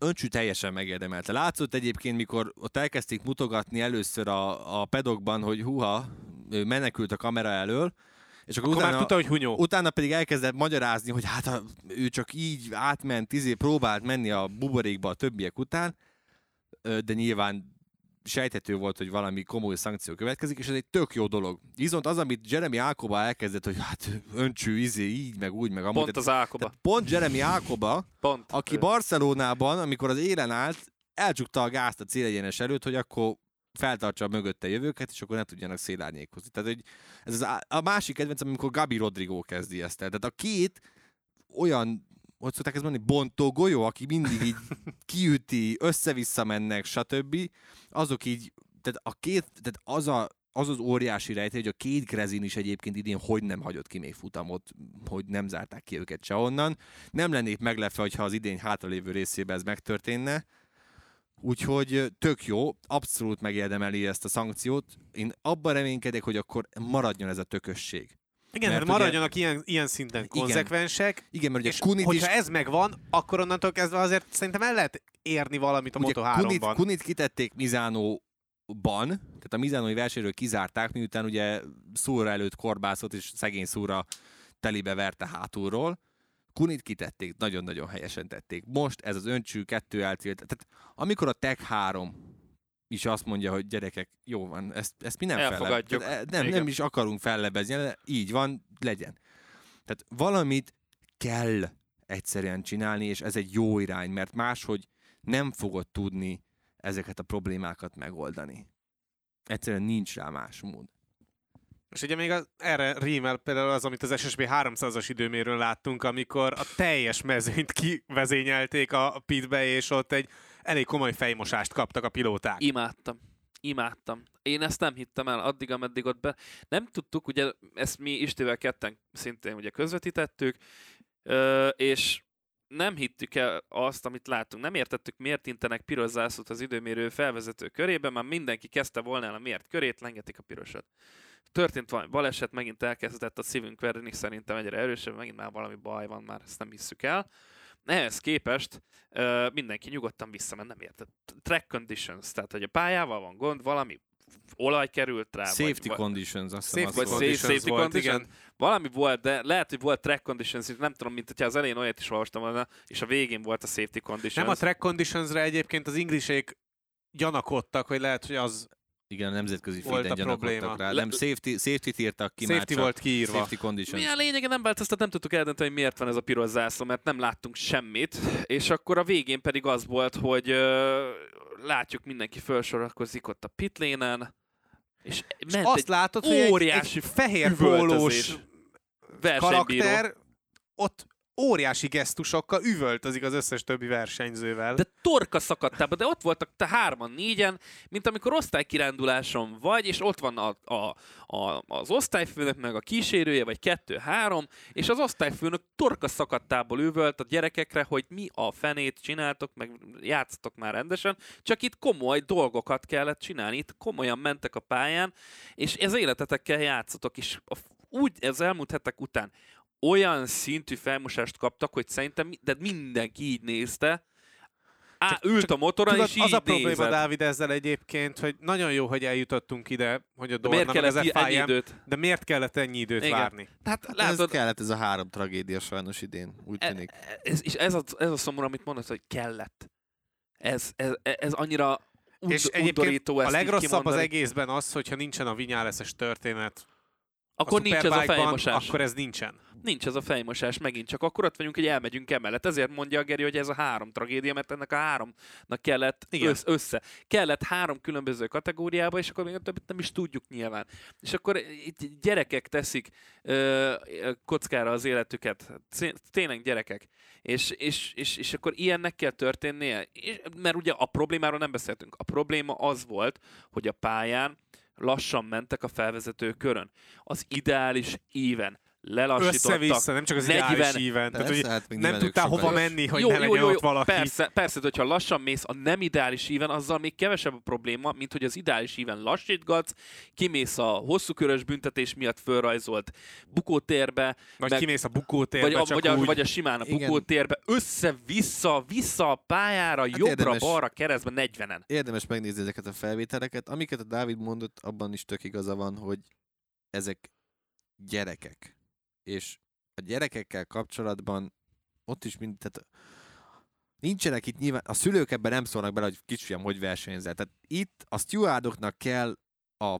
Öncsű teljesen megérdemelte. Látszott egyébként, mikor ott elkezdték mutogatni először a, a pedokban, hogy huha, menekült a kamera elől, és akkor, akkor utána, már tudta, hogy hunyó. Utána pedig elkezdett magyarázni, hogy hát a, ő csak így átment, izé, próbált menni a buborékba a többiek után, de nyilván sejthető volt, hogy valami komoly szankció következik, és ez egy tök jó dolog. Viszont az, amit Jeremy Ákoba elkezdett, hogy hát öncső, izé, így, meg úgy, meg amúgy. Pont az Ákoba. Pont Jeremy Ákoba, pont. aki Barcelonában, amikor az élen állt, elcsukta a gázt a célegyenes előtt, hogy akkor feltartsa a mögötte jövőket, és akkor ne tudjanak szélárnyékozni. Tehát hogy ez az, a másik kedvencem, amikor Gabi Rodrigo kezdi ezt el. Tehát a két olyan, hogy szokták ezt mondani, bontó golyó, aki mindig így kiüti, össze-vissza mennek, stb. Azok így, tehát a két, tehát az a, az az óriási rejtély, hogy a két Grezin is egyébként idén hogy nem hagyott ki még futamot, hogy nem zárták ki őket se onnan. Nem lennék meglepve, hogyha az idény hátralévő részében ez megtörténne. Úgyhogy tök jó, abszolút megérdemeli ezt a szankciót. Én abban reménykedek, hogy akkor maradjon ez a tökösség. Igen, Mert mert ugye- maradjanak ilyen, ilyen szinten Igen. konzekvensek, Igen, mert ugye és Kunit hogyha is... ez megvan, akkor onnantól kezdve azért szerintem el lehet érni valamit a Ugye Kunit, Moto3-ban. Kunit kitették Mizánóban, tehát a Mizánói versenyről kizárták, miután ugye szóra előtt korbászott, és szegény szóra telibe verte hátulról. Kunit kitették, nagyon-nagyon helyesen tették. Most ez az öncsű kettő eltilt. Tehát amikor a Tech 3 is azt mondja, hogy gyerekek, jó van, ezt, ezt mi nem Elfogadjuk. felleb- tehát, Nem, Igen. nem is akarunk fellebezni, de így van, legyen. Tehát valamit kell egyszerűen csinálni, és ez egy jó irány, mert máshogy nem fogod tudni ezeket a problémákat megoldani. Egyszerűen nincs rá más mód. És ugye még az, erre rímel például az, amit az SSB 300-as időméről láttunk, amikor a teljes mezőnyt kivezényelték a pitbe, és ott egy elég komoly fejmosást kaptak a pilóták. Imádtam. Imádtam. Én ezt nem hittem el addig, ameddig ott be... Nem tudtuk, ugye ezt mi Istével ketten szintén ugye közvetítettük, és nem hittük el azt, amit láttunk. Nem értettük, miért intenek piros zászlót az időmérő felvezető körében, már mindenki kezdte volna el a miért körét, lengetik a pirosat. Történt valami baleset, megint elkezdett a szívünk verni, szerintem egyre erősebb, megint már valami baj van, már ezt nem hisszük el. Ehhez képest ö, mindenki nyugodtan visszament, nem értett. Track conditions, tehát hogy a pályával van gond, valami olaj került rá, Safety vagy, conditions, azt hiszem Safety azt vagy safe- safety volt, condition? igen. valami volt, de lehet, hogy volt track conditions, nem tudom, mint hogyha az elején olyat is olvastam volna, és a végén volt a safety conditions. Nem a track conditionsre egyébként az ingliség gyanakodtak, hogy lehet, hogy az Igen, a nemzetközi Volt feeden a probléma. gyanakodtak rá. Le- Nem, safety, safety-t írtak ki már safety csak. volt kiírva. Safety conditions. Mi a lényege nem változtat, nem tudtuk eldönteni, hogy miért van ez a piros zászló, mert nem láttunk semmit, és akkor a végén pedig az volt, hogy ö, látjuk mindenki felsorakozik ott a pitlénen, és És azt látod, hogy egy, óriási egy fehér pólós karakter ott óriási gesztusokkal üvöltözik az összes többi versenyzővel. De torka szakadtában, de ott voltak te hárman, négyen, mint amikor osztálykiránduláson vagy, és ott van a, a, a, az osztályfőnök, meg a kísérője, vagy kettő-három, és az osztályfőnök torka szakadtából üvölt a gyerekekre, hogy mi a fenét csináltok, meg játszatok már rendesen, csak itt komoly dolgokat kellett csinálni, itt komolyan mentek a pályán, és ez életetekkel játszatok, és úgy ez elmúlt hetek után olyan szintű felmosást kaptak, hogy szerintem de mindenki így nézte, Á, Csak- ült csak a motoron, Tudod, és így az a probléma. Dávid, ezzel egyébként, hogy nagyon jó, hogy eljutottunk ide, hogy a i- ennyi FIM, időt? de miért kellett ennyi időt Igen. várni? Tehát Hát ez látod, kellett ez a három tragédia sajnos idén, úgy e- tűnik. ez, és ez a, ez a szomorú, amit mondasz, hogy kellett. Ez, ez, ez annyira und, És egyébként a legrosszabb az egészben az, hogyha nincsen a vinyáleszes történet Akkor a nincs ez a fejmosás. akkor ez nincsen. Nincs ez a fejmosás megint, csak akkor ott vagyunk, hogy elmegyünk emellett. Ezért mondja a Geri, hogy ez a három tragédia, mert ennek a háromnak kellett Igen. össz, össze. Kellett három különböző kategóriába, és akkor még a többit nem is tudjuk nyilván. És akkor itt gyerekek teszik ö, kockára az életüket. Tényleg gyerekek. És, és, és, és akkor ilyennek kell történnie. És, mert ugye a problémáról nem beszéltünk. A probléma az volt, hogy a pályán lassan mentek a felvezető körön. Az ideális éven lelassítottak. Össze-vissza, nem csak az 40 ideális event. Tehát, hogy hát még nem tudtál hova is. menni, hogy ne legyen ott valaki. Persze, persze, de hogyha lassan mész, a nem ideális íven, azzal még kevesebb a probléma, mint hogy az ideális íven lassítgatsz, kimész a hosszú körös büntetés miatt fölrajzolt bukótérbe, Vagy meg- kimész a bukótérbe, vagy a, csak vagy, a, úgy. vagy a simán a Igen. bukótérbe, össze-vissza, vissza a pályára, érdemes. jobbra-balra, keresztbe, 40-en. Érdemes megnézni ezeket a felvételeket. Amiket a Dávid mondott, abban is tök igaza van, hogy ezek gyerekek. És a gyerekekkel kapcsolatban ott is mind, tehát nincsenek itt nyilván, a szülők ebben nem szólnak bele, hogy kisfiam, hogy versenyzel. Tehát itt a stewardoknak kell a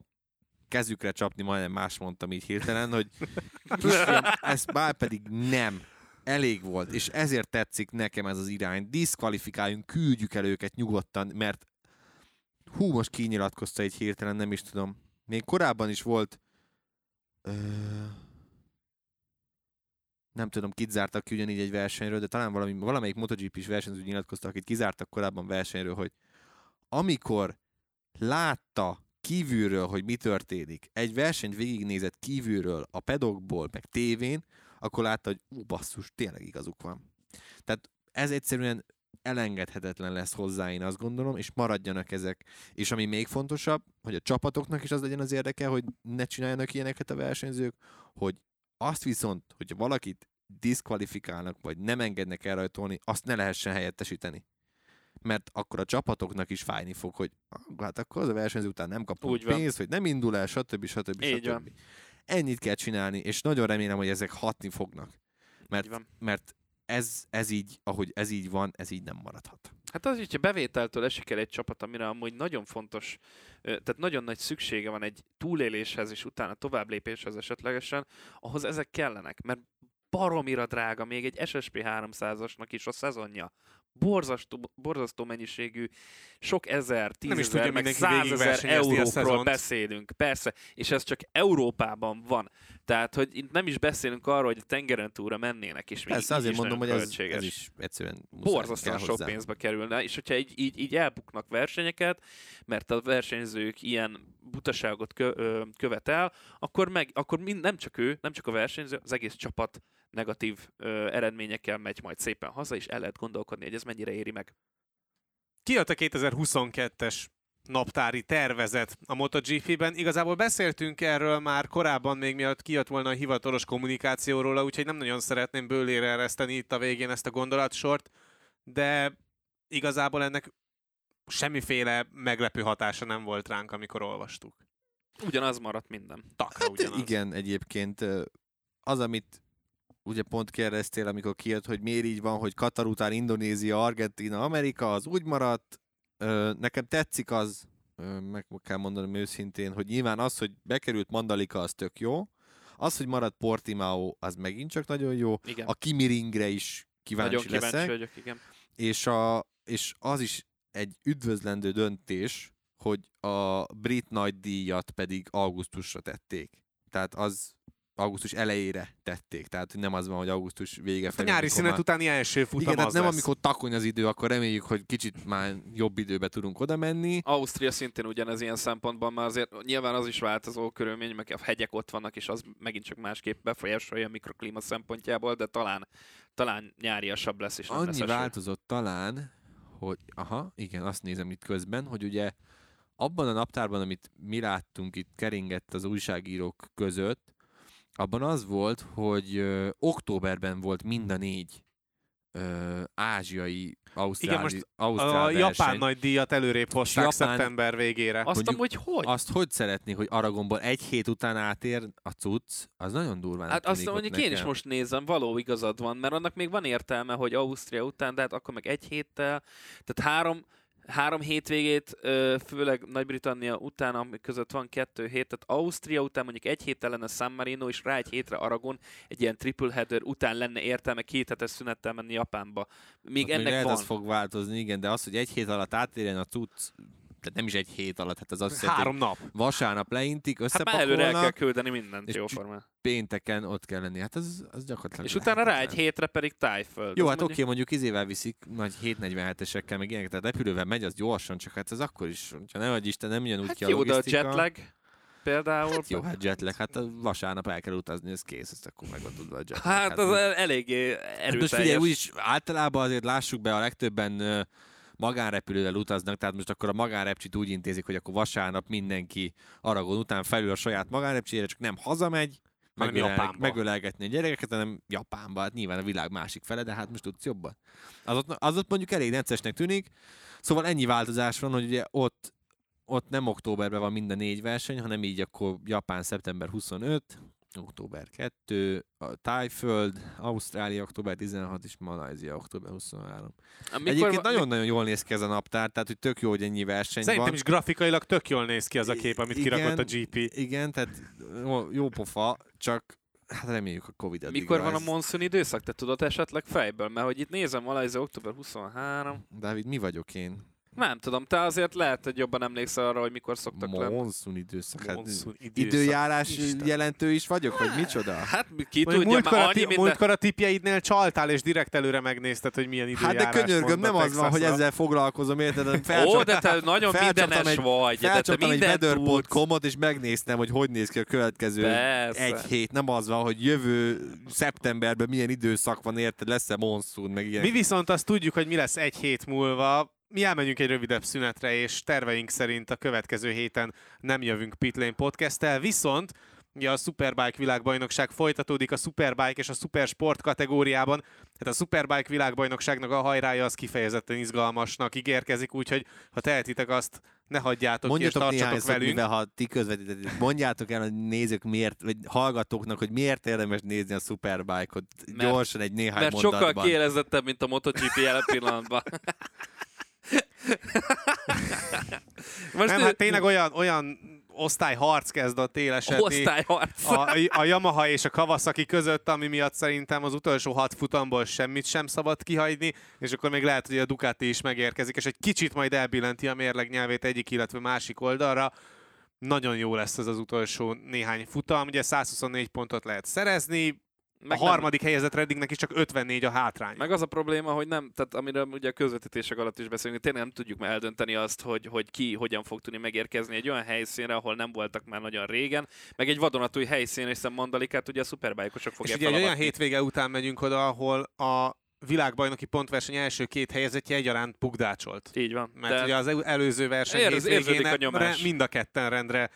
kezükre csapni, majdnem más mondtam így hirtelen, hogy kisfiam, ez már pedig nem. Elég volt, és ezért tetszik nekem ez az irány. Diszkvalifikáljunk, küldjük el őket nyugodtan, mert hú, most kinyilatkozta egy hirtelen, nem is tudom. Még korábban is volt, ö, nem tudom, kit zártak ki ugyanígy egy versenyről, de talán valami, valamelyik MotoGP-s versenyző nyilatkozta, akit kizártak korábban versenyről, hogy amikor látta kívülről, hogy mi történik, egy versenyt végignézett kívülről, a pedokból, meg tévén, akkor látta, hogy ú, basszus, tényleg igazuk van. Tehát ez egyszerűen elengedhetetlen lesz hozzá, én azt gondolom, és maradjanak ezek. És ami még fontosabb, hogy a csapatoknak is az legyen az érdeke, hogy ne csináljanak ilyeneket a versenyzők, hogy azt viszont, hogyha valakit diszkvalifikálnak, vagy nem engednek elrajtolni, azt ne lehessen helyettesíteni. Mert akkor a csapatoknak is fájni fog, hogy hát akkor az a versenyző után nem kapunk Úgy van. pénzt, hogy nem indul el, stb. stb. Így stb. van. Ennyit kell csinálni, és nagyon remélem, hogy ezek hatni fognak. Mert, mert ez, ez így, ahogy ez így van, ez így nem maradhat. Hát az, hogyha bevételtől esik el egy csapat, amire amúgy nagyon fontos, tehát nagyon nagy szüksége van egy túléléshez és utána tovább lépéshez esetlegesen, ahhoz ezek kellenek, mert baromira drága még egy SSP 300-asnak is a szezonja. Borzasztó, borzasztó mennyiségű, sok ezer, tízezer, meg százezer szezont. beszélünk. Persze, és ez csak Európában van. Tehát, hogy itt nem is beszélünk arról, hogy a tengeren túlra mennének, és még Persze, azért is mondom, hogy ez, költséges ez is egyszerűen borzasztóan sok hozzá. pénzbe kerülne, és hogyha így, így, így elbuknak versenyeket, mert a versenyzők ilyen butaságot kö, ö, követel, akkor, meg, akkor mind, nem csak ő, nem csak a versenyző, az egész csapat negatív ö, eredményekkel megy majd szépen haza, és el lehet gondolkodni, hogy ez mennyire éri meg. Kijött a 2022-es naptári tervezet a MotoGP-ben. Igazából beszéltünk erről már korábban, még mielőtt kijött volna a hivatalos kommunikációról, úgyhogy nem nagyon szeretném bőlére ereszteni itt a végén ezt a gondolatsort, de igazából ennek semmiféle meglepő hatása nem volt ránk, amikor olvastuk. Ugyanaz maradt minden. Takra Hát ugyanaz. igen, egyébként az, amit ugye pont kérdeztél, amikor kijött, hogy miért így van, hogy Katar után Indonézia, Argentina, Amerika, az úgy maradt. Nekem tetszik az, meg kell mondanom őszintén, hogy nyilván az, hogy bekerült Mandalika, az tök jó. Az, hogy maradt Portimao, az megint csak nagyon jó. Igen. A Kimiringre is kíváncsi Nagyon kíváncsi leszek. vagyok, igen. és, a, és az is egy üdvözlendő döntés, hogy a brit nagydíjat pedig augusztusra tették. Tehát az augusztus elejére tették. Tehát nem az van, hogy augusztus vége A felé. nyári amikor szünet már- utáni első futam Igen, tehát az nem lesz. amikor takony az idő, akkor reméljük, hogy kicsit már jobb időbe tudunk oda menni. Ausztria szintén ugyanez ilyen szempontban, mert azért nyilván az is változó körülmény, meg a hegyek ott vannak, és az megint csak másképp befolyásolja a mikroklíma szempontjából, de talán, talán nyáriasabb lesz, és nem lesz Annyi eső. változott talán, hogy aha, igen, azt nézem itt közben, hogy ugye abban a naptárban, amit mi láttunk itt keringett az újságírók között, abban az volt, hogy ö, októberben volt mind a négy ö, ázsiai, ausztrál, Igen, most ausztrál A verseny. japán nagy díjat előrébb hozták Japán- szeptember végére. Azt Mondjuk amúgy hogy? Azt hogy szeretné, hogy Aragonból egy hét után átér a cucc, az nagyon durván Hát azt mondjuk én is nekem. most nézem, való igazad van, mert annak még van értelme, hogy Ausztria után, de hát akkor meg egy héttel, tehát három, három hétvégét, főleg Nagy-Britannia után, ami között van kettő hét, tehát Ausztria után mondjuk egy héttel lenne San Marino, és rá egy hétre Aragon, egy ilyen triple header után lenne értelme két hetes szünettel menni Japánba. Még Hát még ennek lehet, van. az fog változni, igen, de az, hogy egy hét alatt átérjen a cucc, tehát nem is egy hét alatt, hát az azt jelenti, Három nap. vasárnap leintik, Hát már előre el kell összepakolnak, küldeni mindent és jóformán. pénteken ott kell lenni. Hát az, az gyakorlatilag És utána rá egy hétre pedig tájföld. Jó, Az hát oké, mondjuk- mondjuk izével viszik, nagy 747-esekkel, meg ilyenek, tehát repülővel megy, az gyorsan, csak hát ez akkor is, ha nem vagy Isten, nem jön úgy Hát ki a jó, de a jetlag például. Hát jó, hát jetlag, hát a vasárnap el kell utazni, ez kész, ezt akkor meg van tudva a jetlag. Hát az úgy- el- eléggé Hát most figyelj, erőteljes. úgyis általában azért lássuk be, a legtöbben magánrepülővel utaznak, tehát most akkor a magánrepcsit úgy intézik, hogy akkor vasárnap mindenki Aragon után felül a saját magánrepcsére, csak nem hazamegy, megölel, megölelgetni a gyerekeket, hanem Japánba, hát nyilván a világ másik fele, de hát most tudsz jobban. Az ott, az ott mondjuk elég neccesnek tűnik, szóval ennyi változás van, hogy ugye ott, ott nem októberben van mind a négy verseny, hanem így akkor Japán szeptember 25, október 2, a Tájföld, Ausztrália október 16 és Malajzia október 23. Amikor Egyébként nagyon-nagyon jól néz ki ez a naptár, tehát hogy tök jó, hogy ennyi verseny Szerintem van. is grafikailag tök jól néz ki az a kép, amit Igen. kirakott a GP. Igen, tehát jó, pofa, csak hát reméljük a Covid addigra Mikor van a monszun időszak? Te tudod esetleg fejből? Mert hogy itt nézem, Malajzia október 23. Dávid, mi vagyok én? Nem tudom, te azért lehet, hogy jobban emlékszel arra, hogy mikor szoktak lenni. Monszun időszak. Hát, Monszun időszak. időjárás Isten. jelentő is vagyok, vagy micsoda? Hát ki Mondjuk tudja, múltkor, annyi ti, minden... múltkor a tipjeidnél csaltál, és direkt előre megnézted, hogy milyen Hát időjárás de könyörgöm, nem az van, hogy ezzel foglalkozom, érted? Ó, de te nagyon mindenes egy- vagy, Felcsaptam egy weather.com-ot, és megnéztem, hogy hogy néz ki a következő Persze. egy hét. Nem az van, hogy jövő szeptemberben milyen időszak van, érted? Lesz-e monszun, meg ilyen. Mi viszont azt tudjuk, hogy mi lesz egy hét múlva. Mi elmegyünk egy rövidebb szünetre, és terveink szerint a következő héten nem jövünk Pitlane podcast viszont Ugye a Superbike világbajnokság folytatódik a Superbike és a Supersport kategóriában. Tehát a Superbike világbajnokságnak a hajrája az kifejezetten izgalmasnak ígérkezik, úgyhogy ha tehetitek azt, ne hagyjátok Mondjatok ki, és tartsatok velünk. mivel ha ti közvetítetek, mondjátok el, hogy nézők miért, vagy hallgatóknak, hogy miért érdemes nézni a Superbike-ot Mert- gyorsan egy néhány Mert mondatban. sokkal kielezettebb, mint a MotoGP jelen pillanatban. Most Nem, hát tényleg olyan, olyan osztályharc kezd ott élesedni. osztályharc. a, a Yamaha és a Kawasaki között, ami miatt szerintem az utolsó hat futamból semmit sem szabad kihagyni, és akkor még lehet, hogy a Ducati is megérkezik, és egy kicsit majd elbillenti a mérleg nyelvét egyik, illetve másik oldalra. Nagyon jó lesz ez az utolsó néhány futam, ugye 124 pontot lehet szerezni, Meg a nem- harmadik helyezett Reddingnek is csak 54 a hátrány. Meg az a probléma, hogy nem, tehát amiről ugye a közvetítések alatt is beszélünk, tényleg nem tudjuk már eldönteni azt, hogy, hogy ki hogyan fog tudni megérkezni egy olyan helyszínre, ahol nem voltak már nagyon régen, meg egy vadonatúj helyszín, hiszen Mandalikát ugye a szuperbájkosok És fogják ugye egy olyan hétvége után megyünk oda, ahol a világbajnoki pontverseny első két helyezettje egyaránt bugdácsolt. Így van. Mert de ugye az el- előző verseny Érz- hétvégén a nyomás. mind a ketten rendre,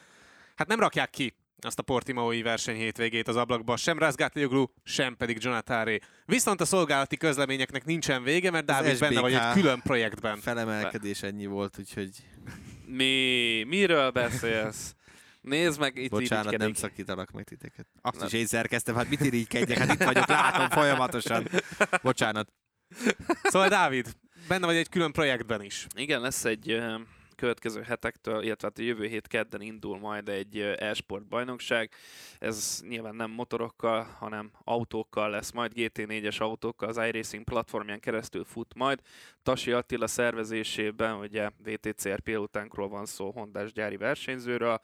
hát nem rakják ki azt a Portimaoi verseny hétvégét az ablakba, sem Razgatlioglu, sem pedig Jonathan Viszont a szolgálati közleményeknek nincsen vége, mert Az Dávid benne vagy egy külön projektben. Felemelkedés ennyi volt, úgyhogy mi, miről beszélsz? Nézd meg, itt bocsánat, nem irigykedik. szakítalak meg titeket. Azt Nem. is én szerkeztem, hát mit irigykedjek, hát itt vagyok, látom folyamatosan. Bocsánat. Szóval Dávid, benne vagy egy külön projektben is. Igen, lesz egy következő hetektől, illetve hát a jövő hét kedden indul majd egy e-sport bajnokság. Ez nyilván nem motorokkal, hanem autókkal lesz majd, GT4-es autókkal, az iRacing platformján keresztül fut majd. Tasi Attila szervezésében, ugye VTCR utánkról van szó, Hondás gyári versenyzőről.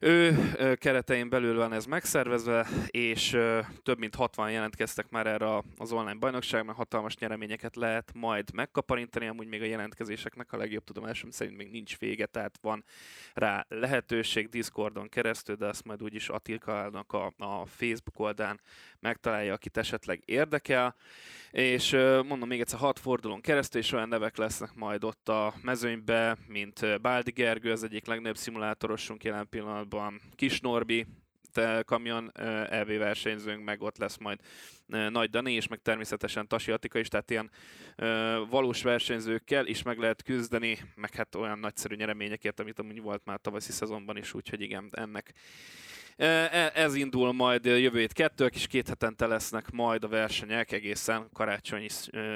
Ő keretein belül van ez megszervezve, és több mint 60 jelentkeztek már erre az online bajnokságra, hatalmas nyereményeket lehet majd megkaparintani, amúgy még a jelentkezéseknek a legjobb tudomásom szerint még nincs vége, tehát van rá lehetőség Discordon keresztül, de azt majd úgyis Attilkának a, a Facebook oldalán megtalálja, akit esetleg érdekel. És mondom még egyszer, hat fordulón keresztül, és olyan nevek lesznek majd ott a mezőnybe, mint Báldi Gergő, az egyik legnagyobb szimulátorosunk jelen pillanatban, Kis Norbi, kamion EV versenyzőnk, meg ott lesz majd Nagy Dani, és meg természetesen Tasi Attika is, tehát ilyen valós versenyzőkkel is meg lehet küzdeni, meg hát olyan nagyszerű nyereményekért, amit amúgy volt már tavaszi szezonban is, úgyhogy igen, ennek ez indul majd jövő hét kettők, és két hetente lesznek majd a versenyek, egészen karácsony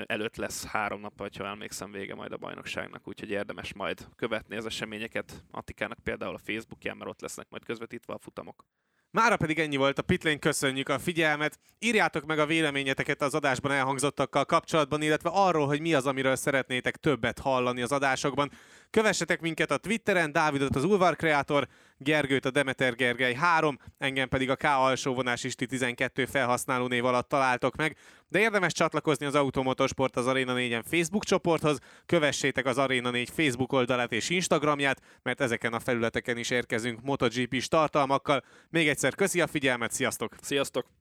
előtt lesz három nap, ha emlékszem, vége majd a bajnokságnak, úgyhogy érdemes majd követni az eseményeket Attikának például a Facebookján, mert ott lesznek majd közvetítve a futamok. Mára pedig ennyi volt a Pitlane, köszönjük a figyelmet. Írjátok meg a véleményeteket az adásban elhangzottakkal kapcsolatban, illetve arról, hogy mi az, amiről szeretnétek többet hallani az adásokban. Kövessetek minket a Twitteren, Dávidot az Ulvar Kreator, Gergőt a Demeter Gergely 3, engem pedig a K alsóvonás Isti 12 felhasználó név alatt találtok meg, de érdemes csatlakozni az Automotorsport az Arena 4-en Facebook csoporthoz, kövessétek az Arena 4 Facebook oldalát és Instagramját, mert ezeken a felületeken is érkezünk MotoGP-s tartalmakkal. Még egyszer köszi a figyelmet, sziasztok! Sziasztok!